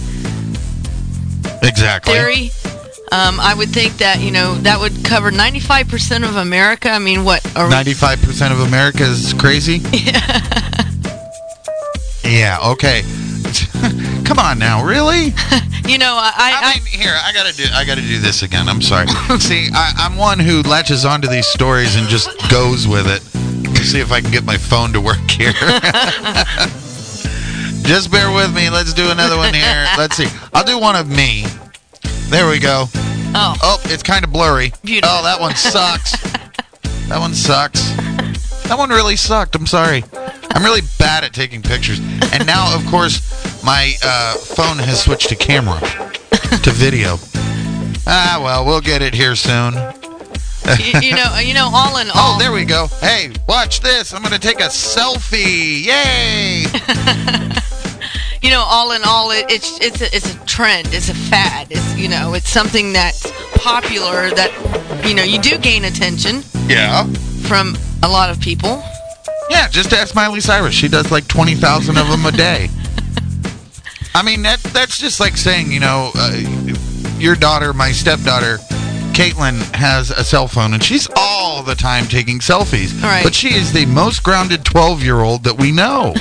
Exactly. theory. Um, I would think that, you know, that would cover 95% of America. I mean, what? Are 95% of America is crazy? [LAUGHS] yeah, okay. [LAUGHS] Come on now, really? [LAUGHS] you know, I, I, mean, here I gotta do. I gotta do this again. I'm sorry. [LAUGHS] See, I, I'm one who latches onto these stories and just goes with it. Let's see if I can get my phone to work here. [LAUGHS] just bear with me. Let's do another one here. Let's see. I'll do one of me. There we go. Oh. Oh, it's kind of blurry. Beautiful. Oh, that one sucks. that one sucks. That one really sucked. I'm sorry. I'm really bad at taking pictures. And now, of course, my uh, phone has switched to camera, to video. Ah, well, we'll get it here soon. you, you know, you know, all in all. Oh, there we go. Hey, watch this. I'm going to take a selfie. Yay! [LAUGHS] you know, all in all, it, it's it's a, it's a trend, it's a fad. It's you know, it's something that's popular that you know you do gain attention Yeah. from a lot of people. Yeah, just ask Miley Cyrus. She does like 20,000 of them a day. I mean, that that's just like saying, you know, uh, your daughter, my stepdaughter, Caitlin, has a cell phone and she's all the time taking selfies. Right. But she is the most grounded 12 year old that we know.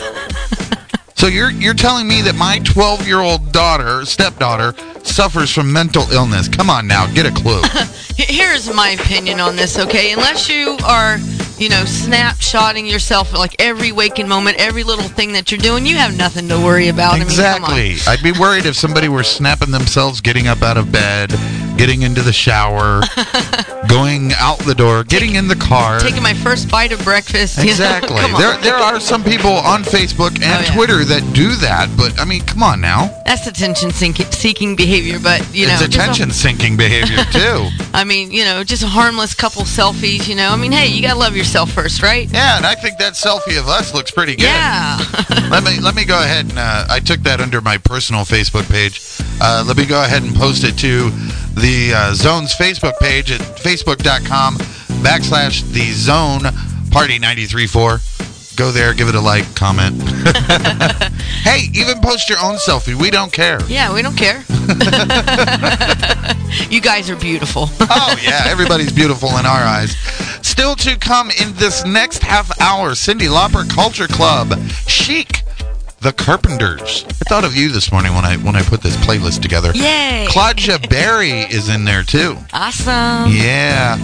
[LAUGHS] so you're you're telling me that my 12 year old daughter, stepdaughter, suffers from mental illness? Come on now, get a clue. [LAUGHS] Here's my opinion on this, okay? Unless you are, you know, snapshotting yourself like every waking moment, every little thing that you're doing, you have nothing to worry about. Exactly. I mean, I'd be worried if somebody were snapping themselves getting up out of bed, getting into the shower, [LAUGHS] going out the door, getting in the car. Taking my first bite of breakfast. Exactly. There, there are some people on Facebook and Oh, yeah. Twitter that do that, but I mean, come on now. That's attention seeking seeking behavior, but you know, it's attention sinking behavior [LAUGHS] too. I mean, you know, just a harmless couple selfies. You know, I mean, hey, you gotta love yourself first, right? Yeah, and I think that selfie of us looks pretty good. Yeah. [LAUGHS] let me let me go ahead and uh, I took that under my personal Facebook page. Uh, let me go ahead and post it to the uh, Zone's Facebook page at facebook.com backslash the Zone Party 93.4. Go there, give it a like, comment. [LAUGHS] hey, even post your own selfie. We don't care. Yeah, we don't care. [LAUGHS] you guys are beautiful. oh yeah, everybody's beautiful in our eyes. Still to come in this next half hour, Cyndi Lauper Culture Club, Chic, The Carpenters. I thought of you this morning when I when I put this playlist together. Yay! Claudia Berry is in there too. Awesome. Yeah.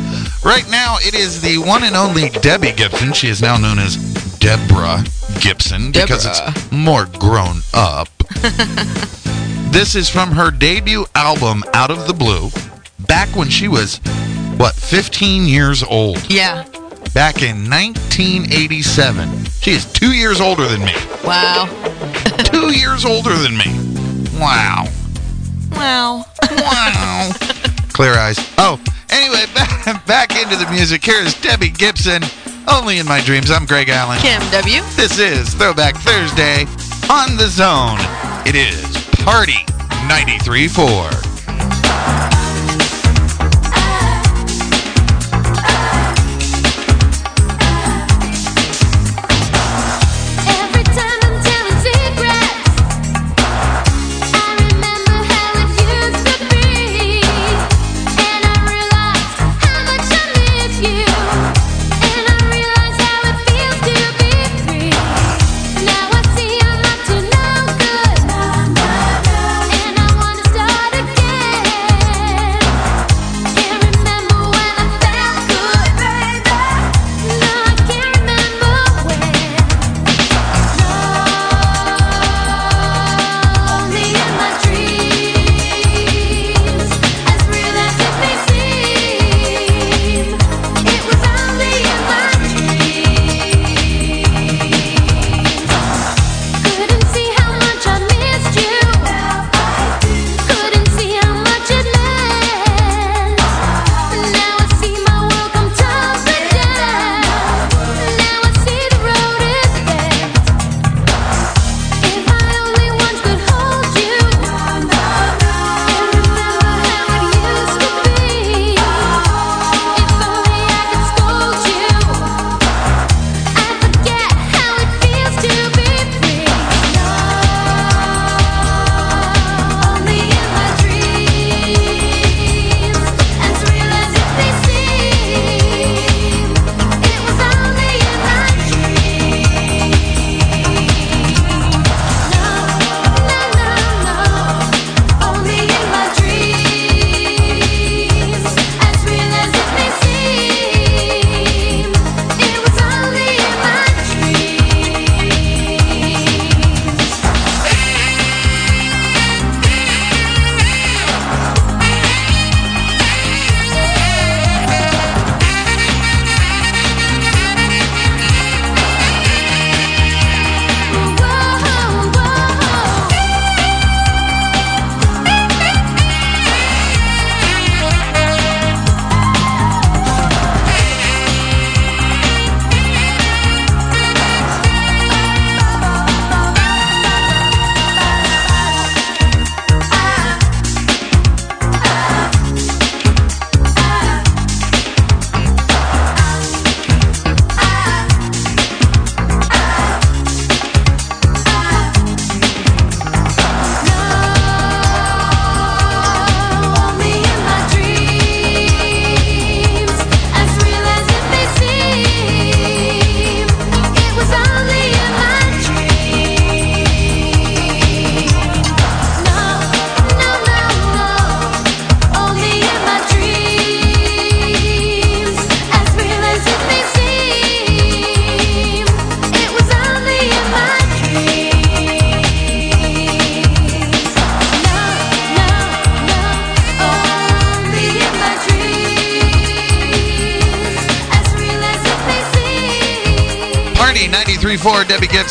Right now it is the one and only Debbie Gibson. She is now known as Deborah Gibson because it's more grown up. [LAUGHS] this is from her debut album Out of the Blue, back when she was what, 15 years old. Yeah. Back in 1987. She is 2 years older than me. Wow. [LAUGHS] 2 years older than me. Wow. Wow. Wow. [LAUGHS] Clear eyes. Oh, anyway, back, back into the music. Here is Debbie Gibson. Only in my dreams. I'm Greg Allen. Kim W. This is Throwback Thursday on the Zone. It is Party 93.4.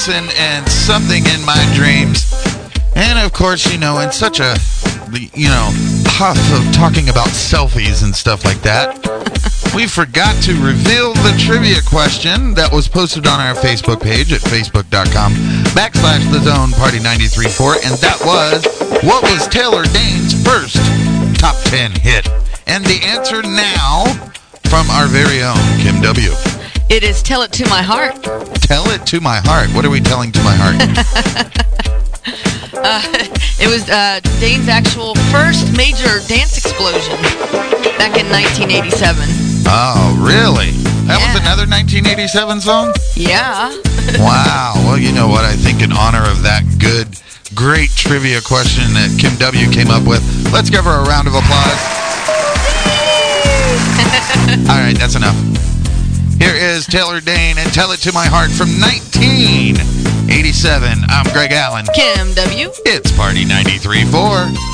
93.4, and Something in My Dreams. And of course, you know, in such a, you know, puff of talking about selfies and stuff like that, [LAUGHS] we forgot to reveal the trivia question that was posted on our Facebook page at facebook.com backslash the zone party 93.4. And that was, what was Taylor Dayne's first top 10 hit? And the answer now from our very own Kim W. It is Tell It to My Heart. Tell it to my heart. What are we telling to my heart? [LAUGHS] Uh, it was uh, Dayne's actual first major dance explosion back in 1987. oh, really? That was another 1987 song? Yeah. [LAUGHS] Wow. Well, you know what? I think in honor of that good, great trivia question that Kim W came up with, let's give her a round of applause. Taylor Dayne and Tell It to My Heart from 1987. I'm Greg Allen. Kim W. It's Party 93.4.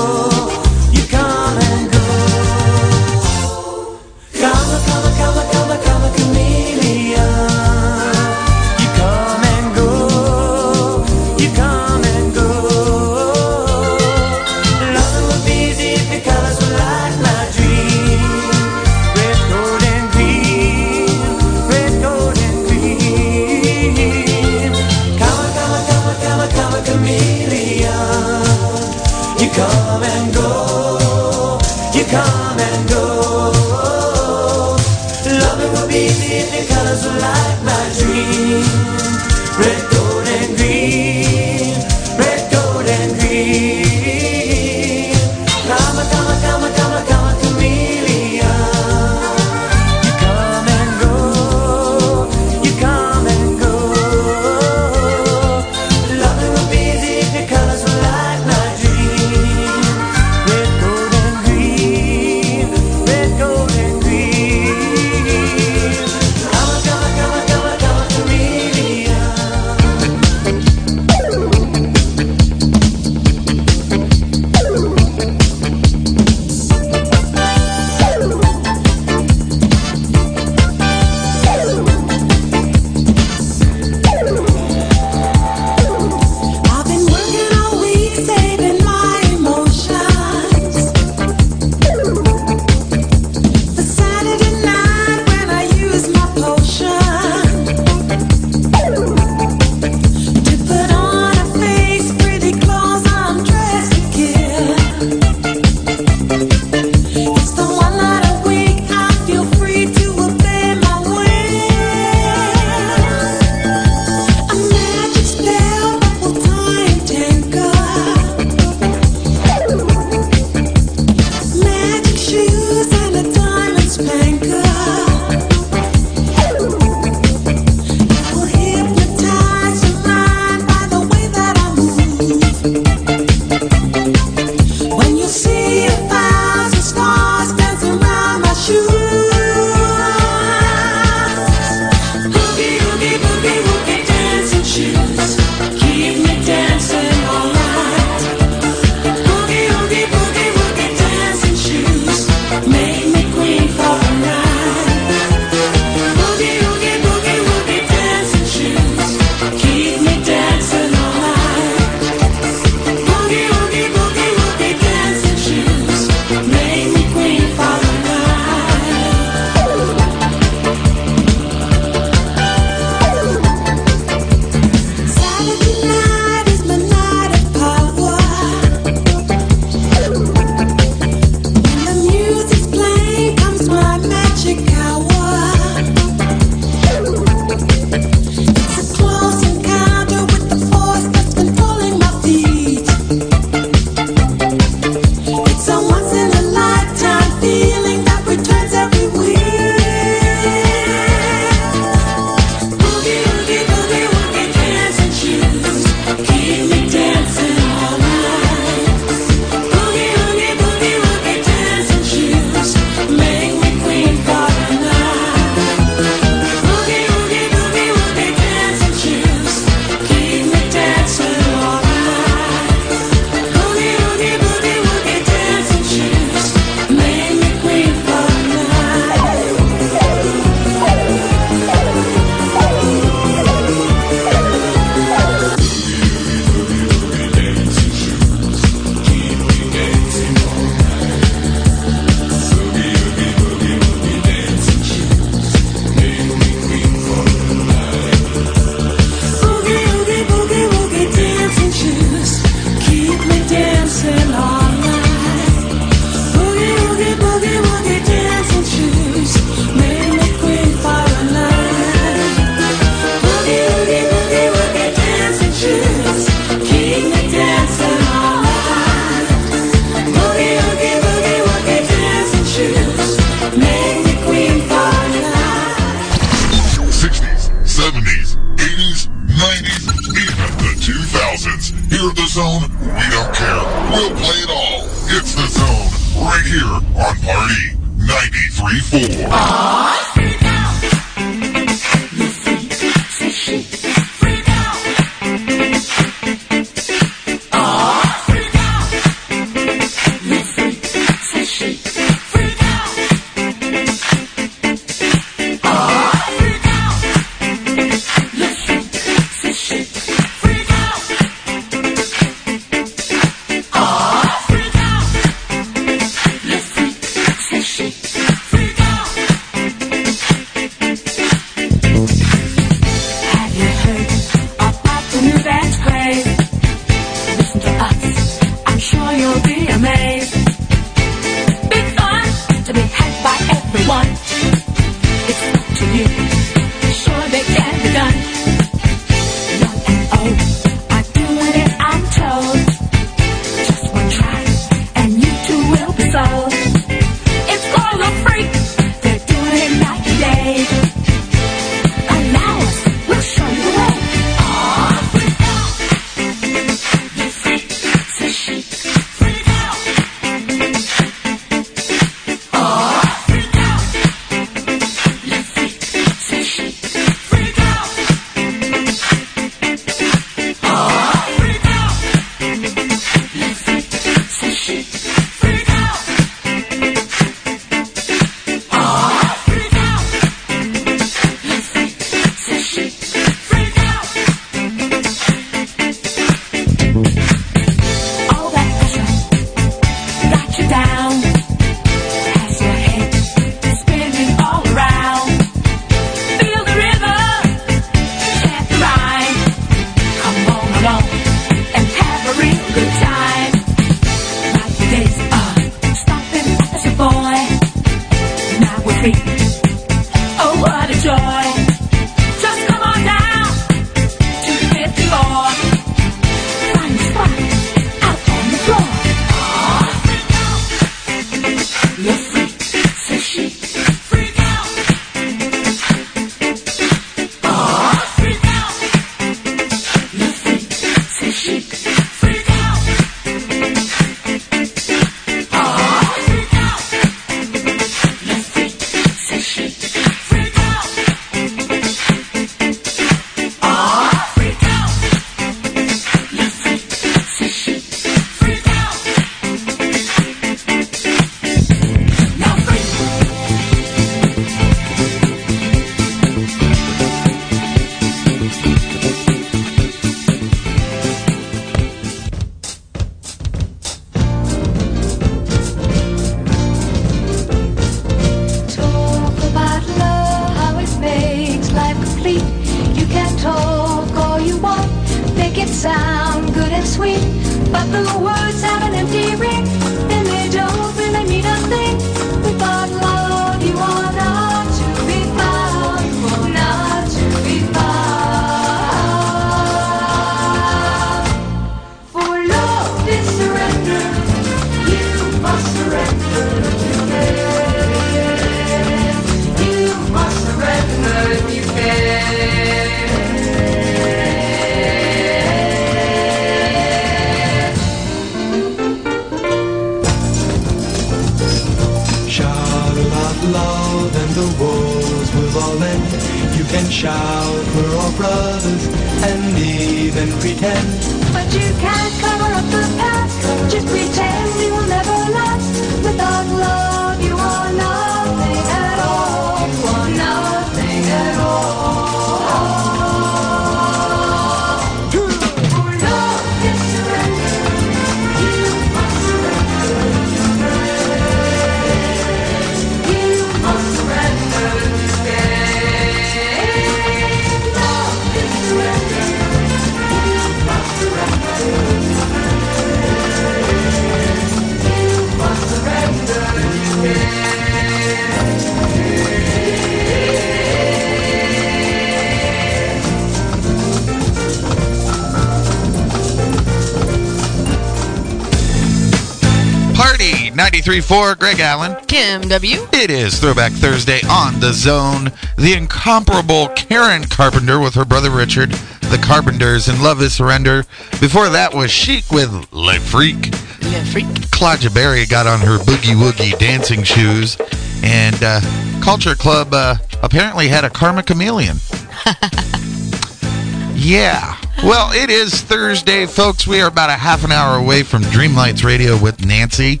93.4, Greg Allen. Kim W. It is Throwback Thursday on the zone. The incomparable Karen Carpenter with her brother Richard, the Carpenters, and Love is Surrender. Before that was Chic with Le Freak. Le Freak. Claudia Berry got on her boogie woogie dancing shoes, and uh, Culture Club uh, apparently had a Karma Chameleon. [LAUGHS] yeah. Well, it is Thursday, folks. We are about a half an hour away from Dreamlights Radio with Nancy.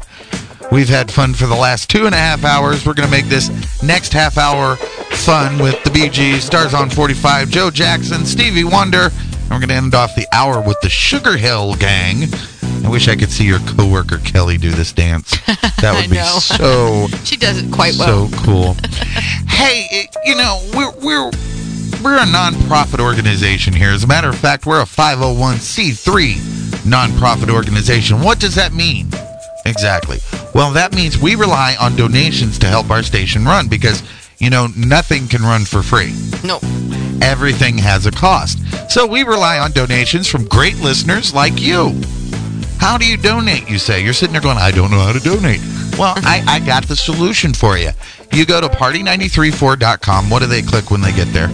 We've had fun for the last two and a half hours. We're going to make this next half hour fun with the Gees, Stars on 45, Joe Jackson, Stevie Wonder. And we're going to end off the hour with the Sugarhill Gang. I wish I could see your coworker Kelly do this dance. [LAUGHS] That would be so She does it quite well. so cool. hey, it- you know, we're we're we're a non-profit organization here. As a matter of fact, we're a 501c3 non-profit organization. What does that mean? Exactly. Well, that means we rely on donations to help our station run because, you know, nothing can run for free. No. Everything has a cost. So we rely on donations from great listeners like you. How do you donate, you say? You're sitting there going, I don't know how to donate. Well, [LAUGHS] I, I got the solution for you. You go to party934.com. What do they click when they get there?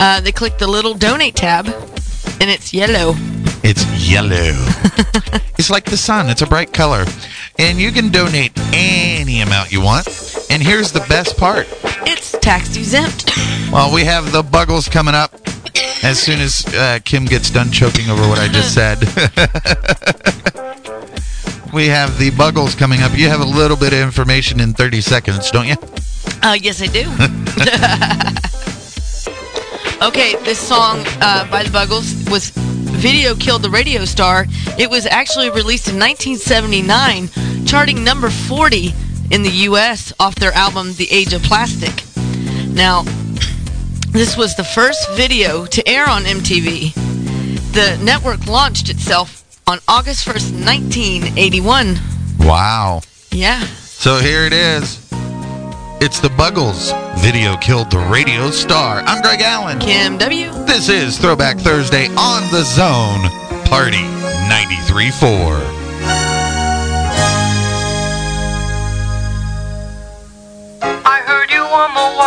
Uh, they click the little donate tab, and it's yellow. It's yellow. [LAUGHS] it's like the sun. It's a bright color. And you can donate any amount you want. And here's the best part. It's tax exempt. Well, we have the Buggles coming up as soon as uh, Kim gets done choking over what I just said. [LAUGHS] we have the Buggles coming up. You have a little bit of information in 30 seconds, don't you? Uh, yes, I do. [LAUGHS] okay, this song uh, by the Buggles was Video Killed the Radio Star. It was actually released in 1979, charting number 40 in the U.S. off their album The Age of Plastic. Now, this was the first video to air on MTV. The network launched itself on August 1st, 1981. Wow. Yeah. So here it is. It's the Buggles. Video killed the radio star. I'm Greg Allen. Kim W. This is Throwback Thursday on the Zone. Party 93.4.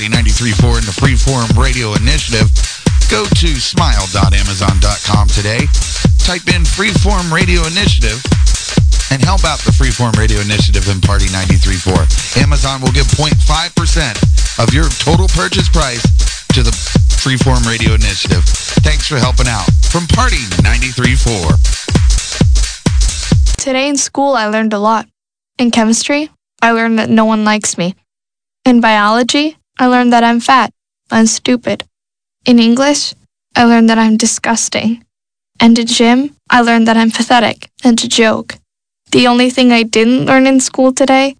Party 93.4 and the Freeform Radio Initiative. Go to smile.amazon.com today, type in Freeform Radio Initiative, and help out the Freeform Radio Initiative and Party 93.4. Amazon will give 0.5% of your total purchase price to the Freeform Radio Initiative. Thanks for helping out. From Party 93.4. Today in school, I learned a lot. In chemistry, I learned that no one likes me. In biology, I learned that I'm fat and stupid. In English, I learned that I'm disgusting. And in gym, I learned that I'm pathetic and a joke. The only thing I didn't learn in school today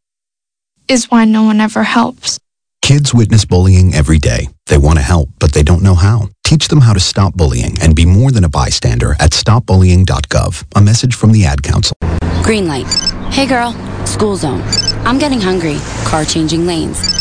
is why no one ever helps. Kids witness bullying every day. They want to help, but they don't know how. Teach them how to stop bullying and be more than a bystander at stopbullying.gov. A message from the Ad Council. Green light. Hey girl, school zone. I'm getting hungry. Car changing lanes.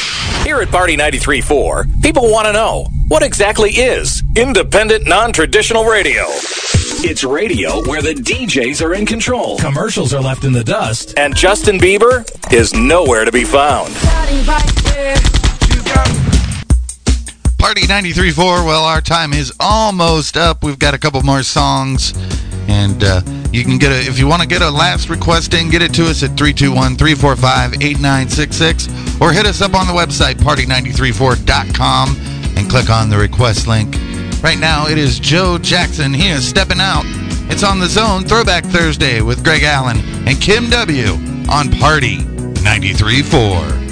Here at Party 93.4, people want to know what exactly is independent, non traditional radio? It's radio where the DJs are in control. Commercials are left in the dust. And Justin Bieber is nowhere to be found. Party 93.4. Well, our time is almost up. We've got a couple more songs. And uh, you can get a, if you want to get a last request in, get it to us at 321 345 8966 or hit us up on the website, party934.com, and click on the request link. Right now, it is Joe Jackson. He is stepping out. It's on the zone Throwback Thursday with Greg Allen and Kim W. on Party 93.4.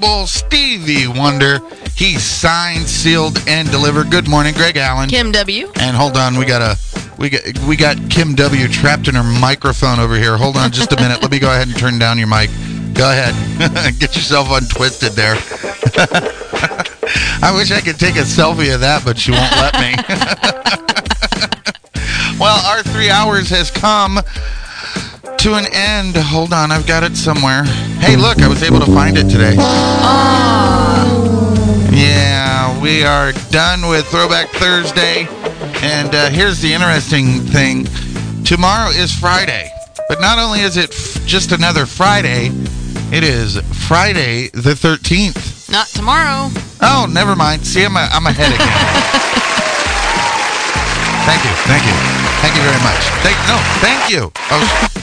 incomparable Stevie Wonder. He's signed, sealed, and delivered. Good morning, Greg Allen. Kim W. And hold on, we got a we got we got Kim W trapped in her microphone over here. Hold on just a minute. Let me go ahead and turn down your mic. Go ahead. [LAUGHS] Get yourself untwisted there. [LAUGHS] I wish I could take a selfie of that, but she won't let me. [LAUGHS] well, our three hours has come to an end. Hold on, I've got it somewhere. Hey, look, I was able to find it today. Yeah, we are done with Throwback Thursday. And uh, here's the interesting thing tomorrow is Friday. But not only is it f- just another Friday, it is Friday the 13th. Not tomorrow. Oh, never mind. See, I'm, a, I'm ahead again. [LAUGHS] thank you. Thank you. Thank you very much. Thank No, thank you. Oh,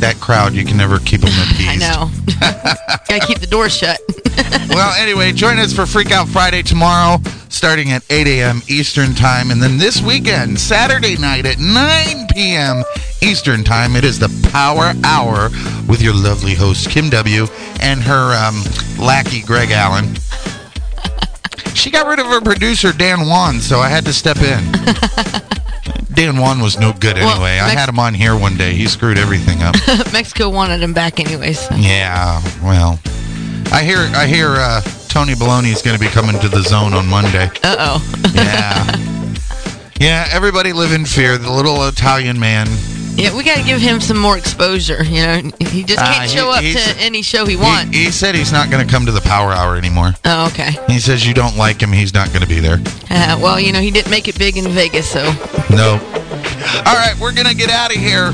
that crowd, you can never keep them appeased. [LAUGHS] I know. [LAUGHS] Gotta keep the door shut. [LAUGHS] well, anyway, join us for Freak Out Friday tomorrow, starting at 8 a.m. Eastern Time. And then this weekend, Saturday night at 9 p.m. Eastern Time, it is the Power Hour with your lovely host, Kim W., and her um, lackey, Greg Allen. She got rid of her producer, Dan Wan, so I had to step in. Dan Juan was no good Well, anyway. I had him on here one day. He screwed everything up. [LAUGHS] Mexico wanted him back anyways. Yeah, well, I hear I hear uh, Tony Baloney is going to be coming to the zone on Monday. Uh oh. Yeah, [LAUGHS] yeah. Everybody live in fear. The little Italian man. Yeah, we gotta give him some more exposure. You know, he just can't he- show up to any show he He, wants. he said he's not going to come to the Power Hour anymore. Oh, okay. He says you don't like him. He's not going to be there. Uh, well, you know, he didn't make it big in Vegas, so No. All right, we're going to get out of here.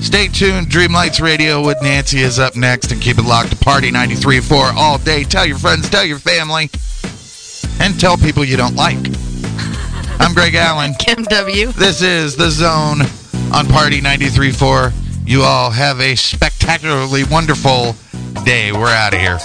Stay tuned. Dreamlights Radio with Nancy is up next, and keep it locked to Party 93.4 all day. Tell your friends, tell your family, and tell people you don't like. I'm Greg Allen. [LAUGHS] Kim W. This is The Zone on Party 93.4. You all have a spectacularly wonderful day. We're out of here.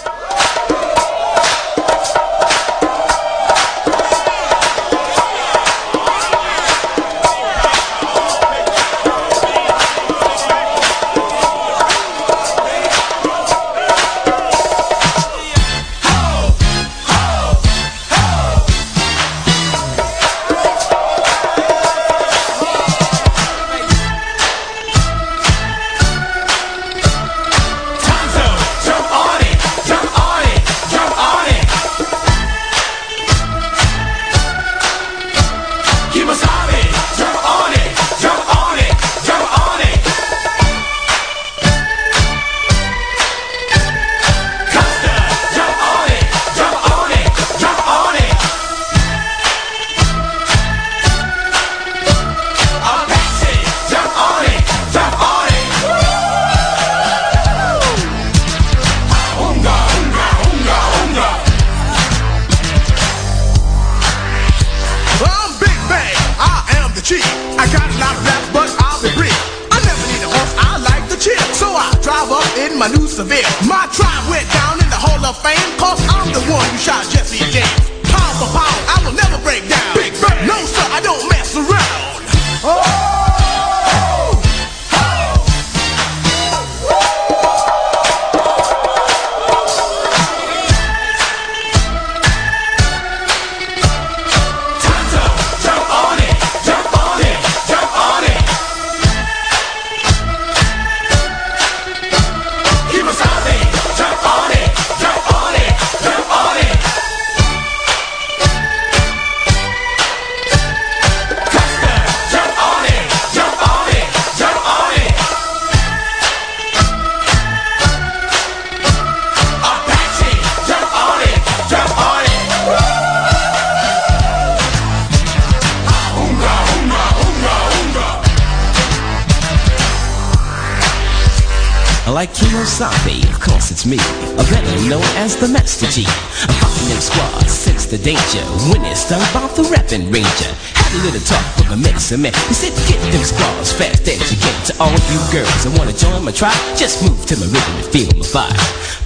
About ranger. Had a little talk with my medicine man, he said get them squads fast as you can. To all you girls that wanna join my tribe, just move to my rhythm and feel my vibe.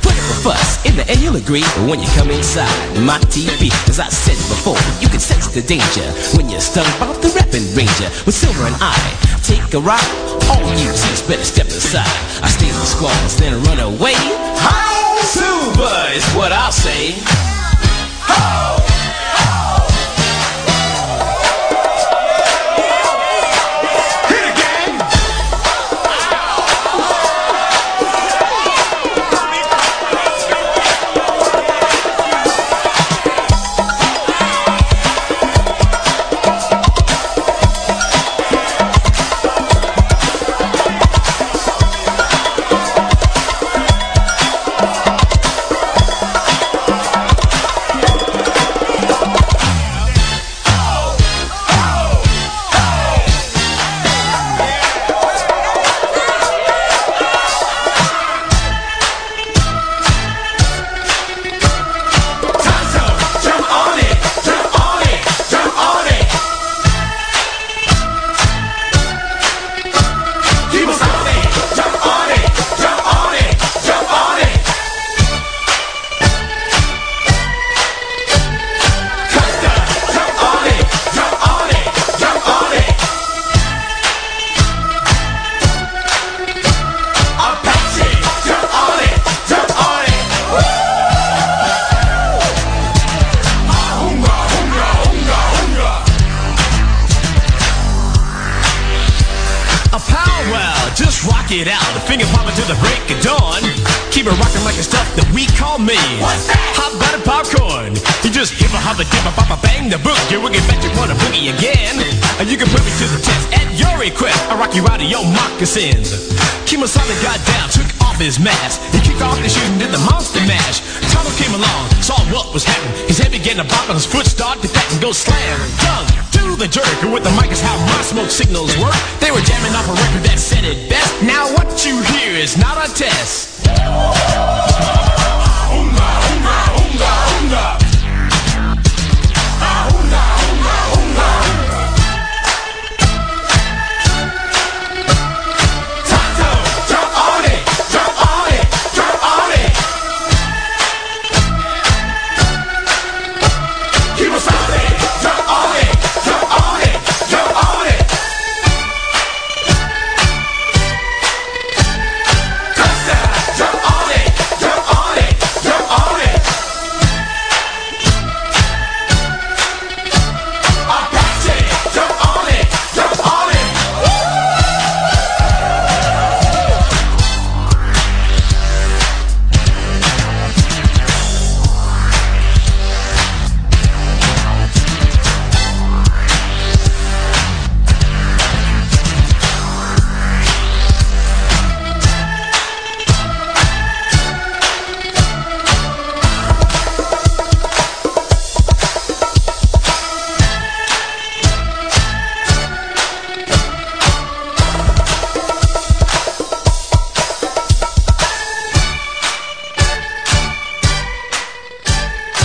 Put up a fuss, in the end you'll agree, but when you come inside my TV, as I said before, you can sense the danger when you're stung by the rapping ranger. With Silver and I, take a ride, all you just better step aside. I steal the squads, then run away. How? Super is what I'll say. Jump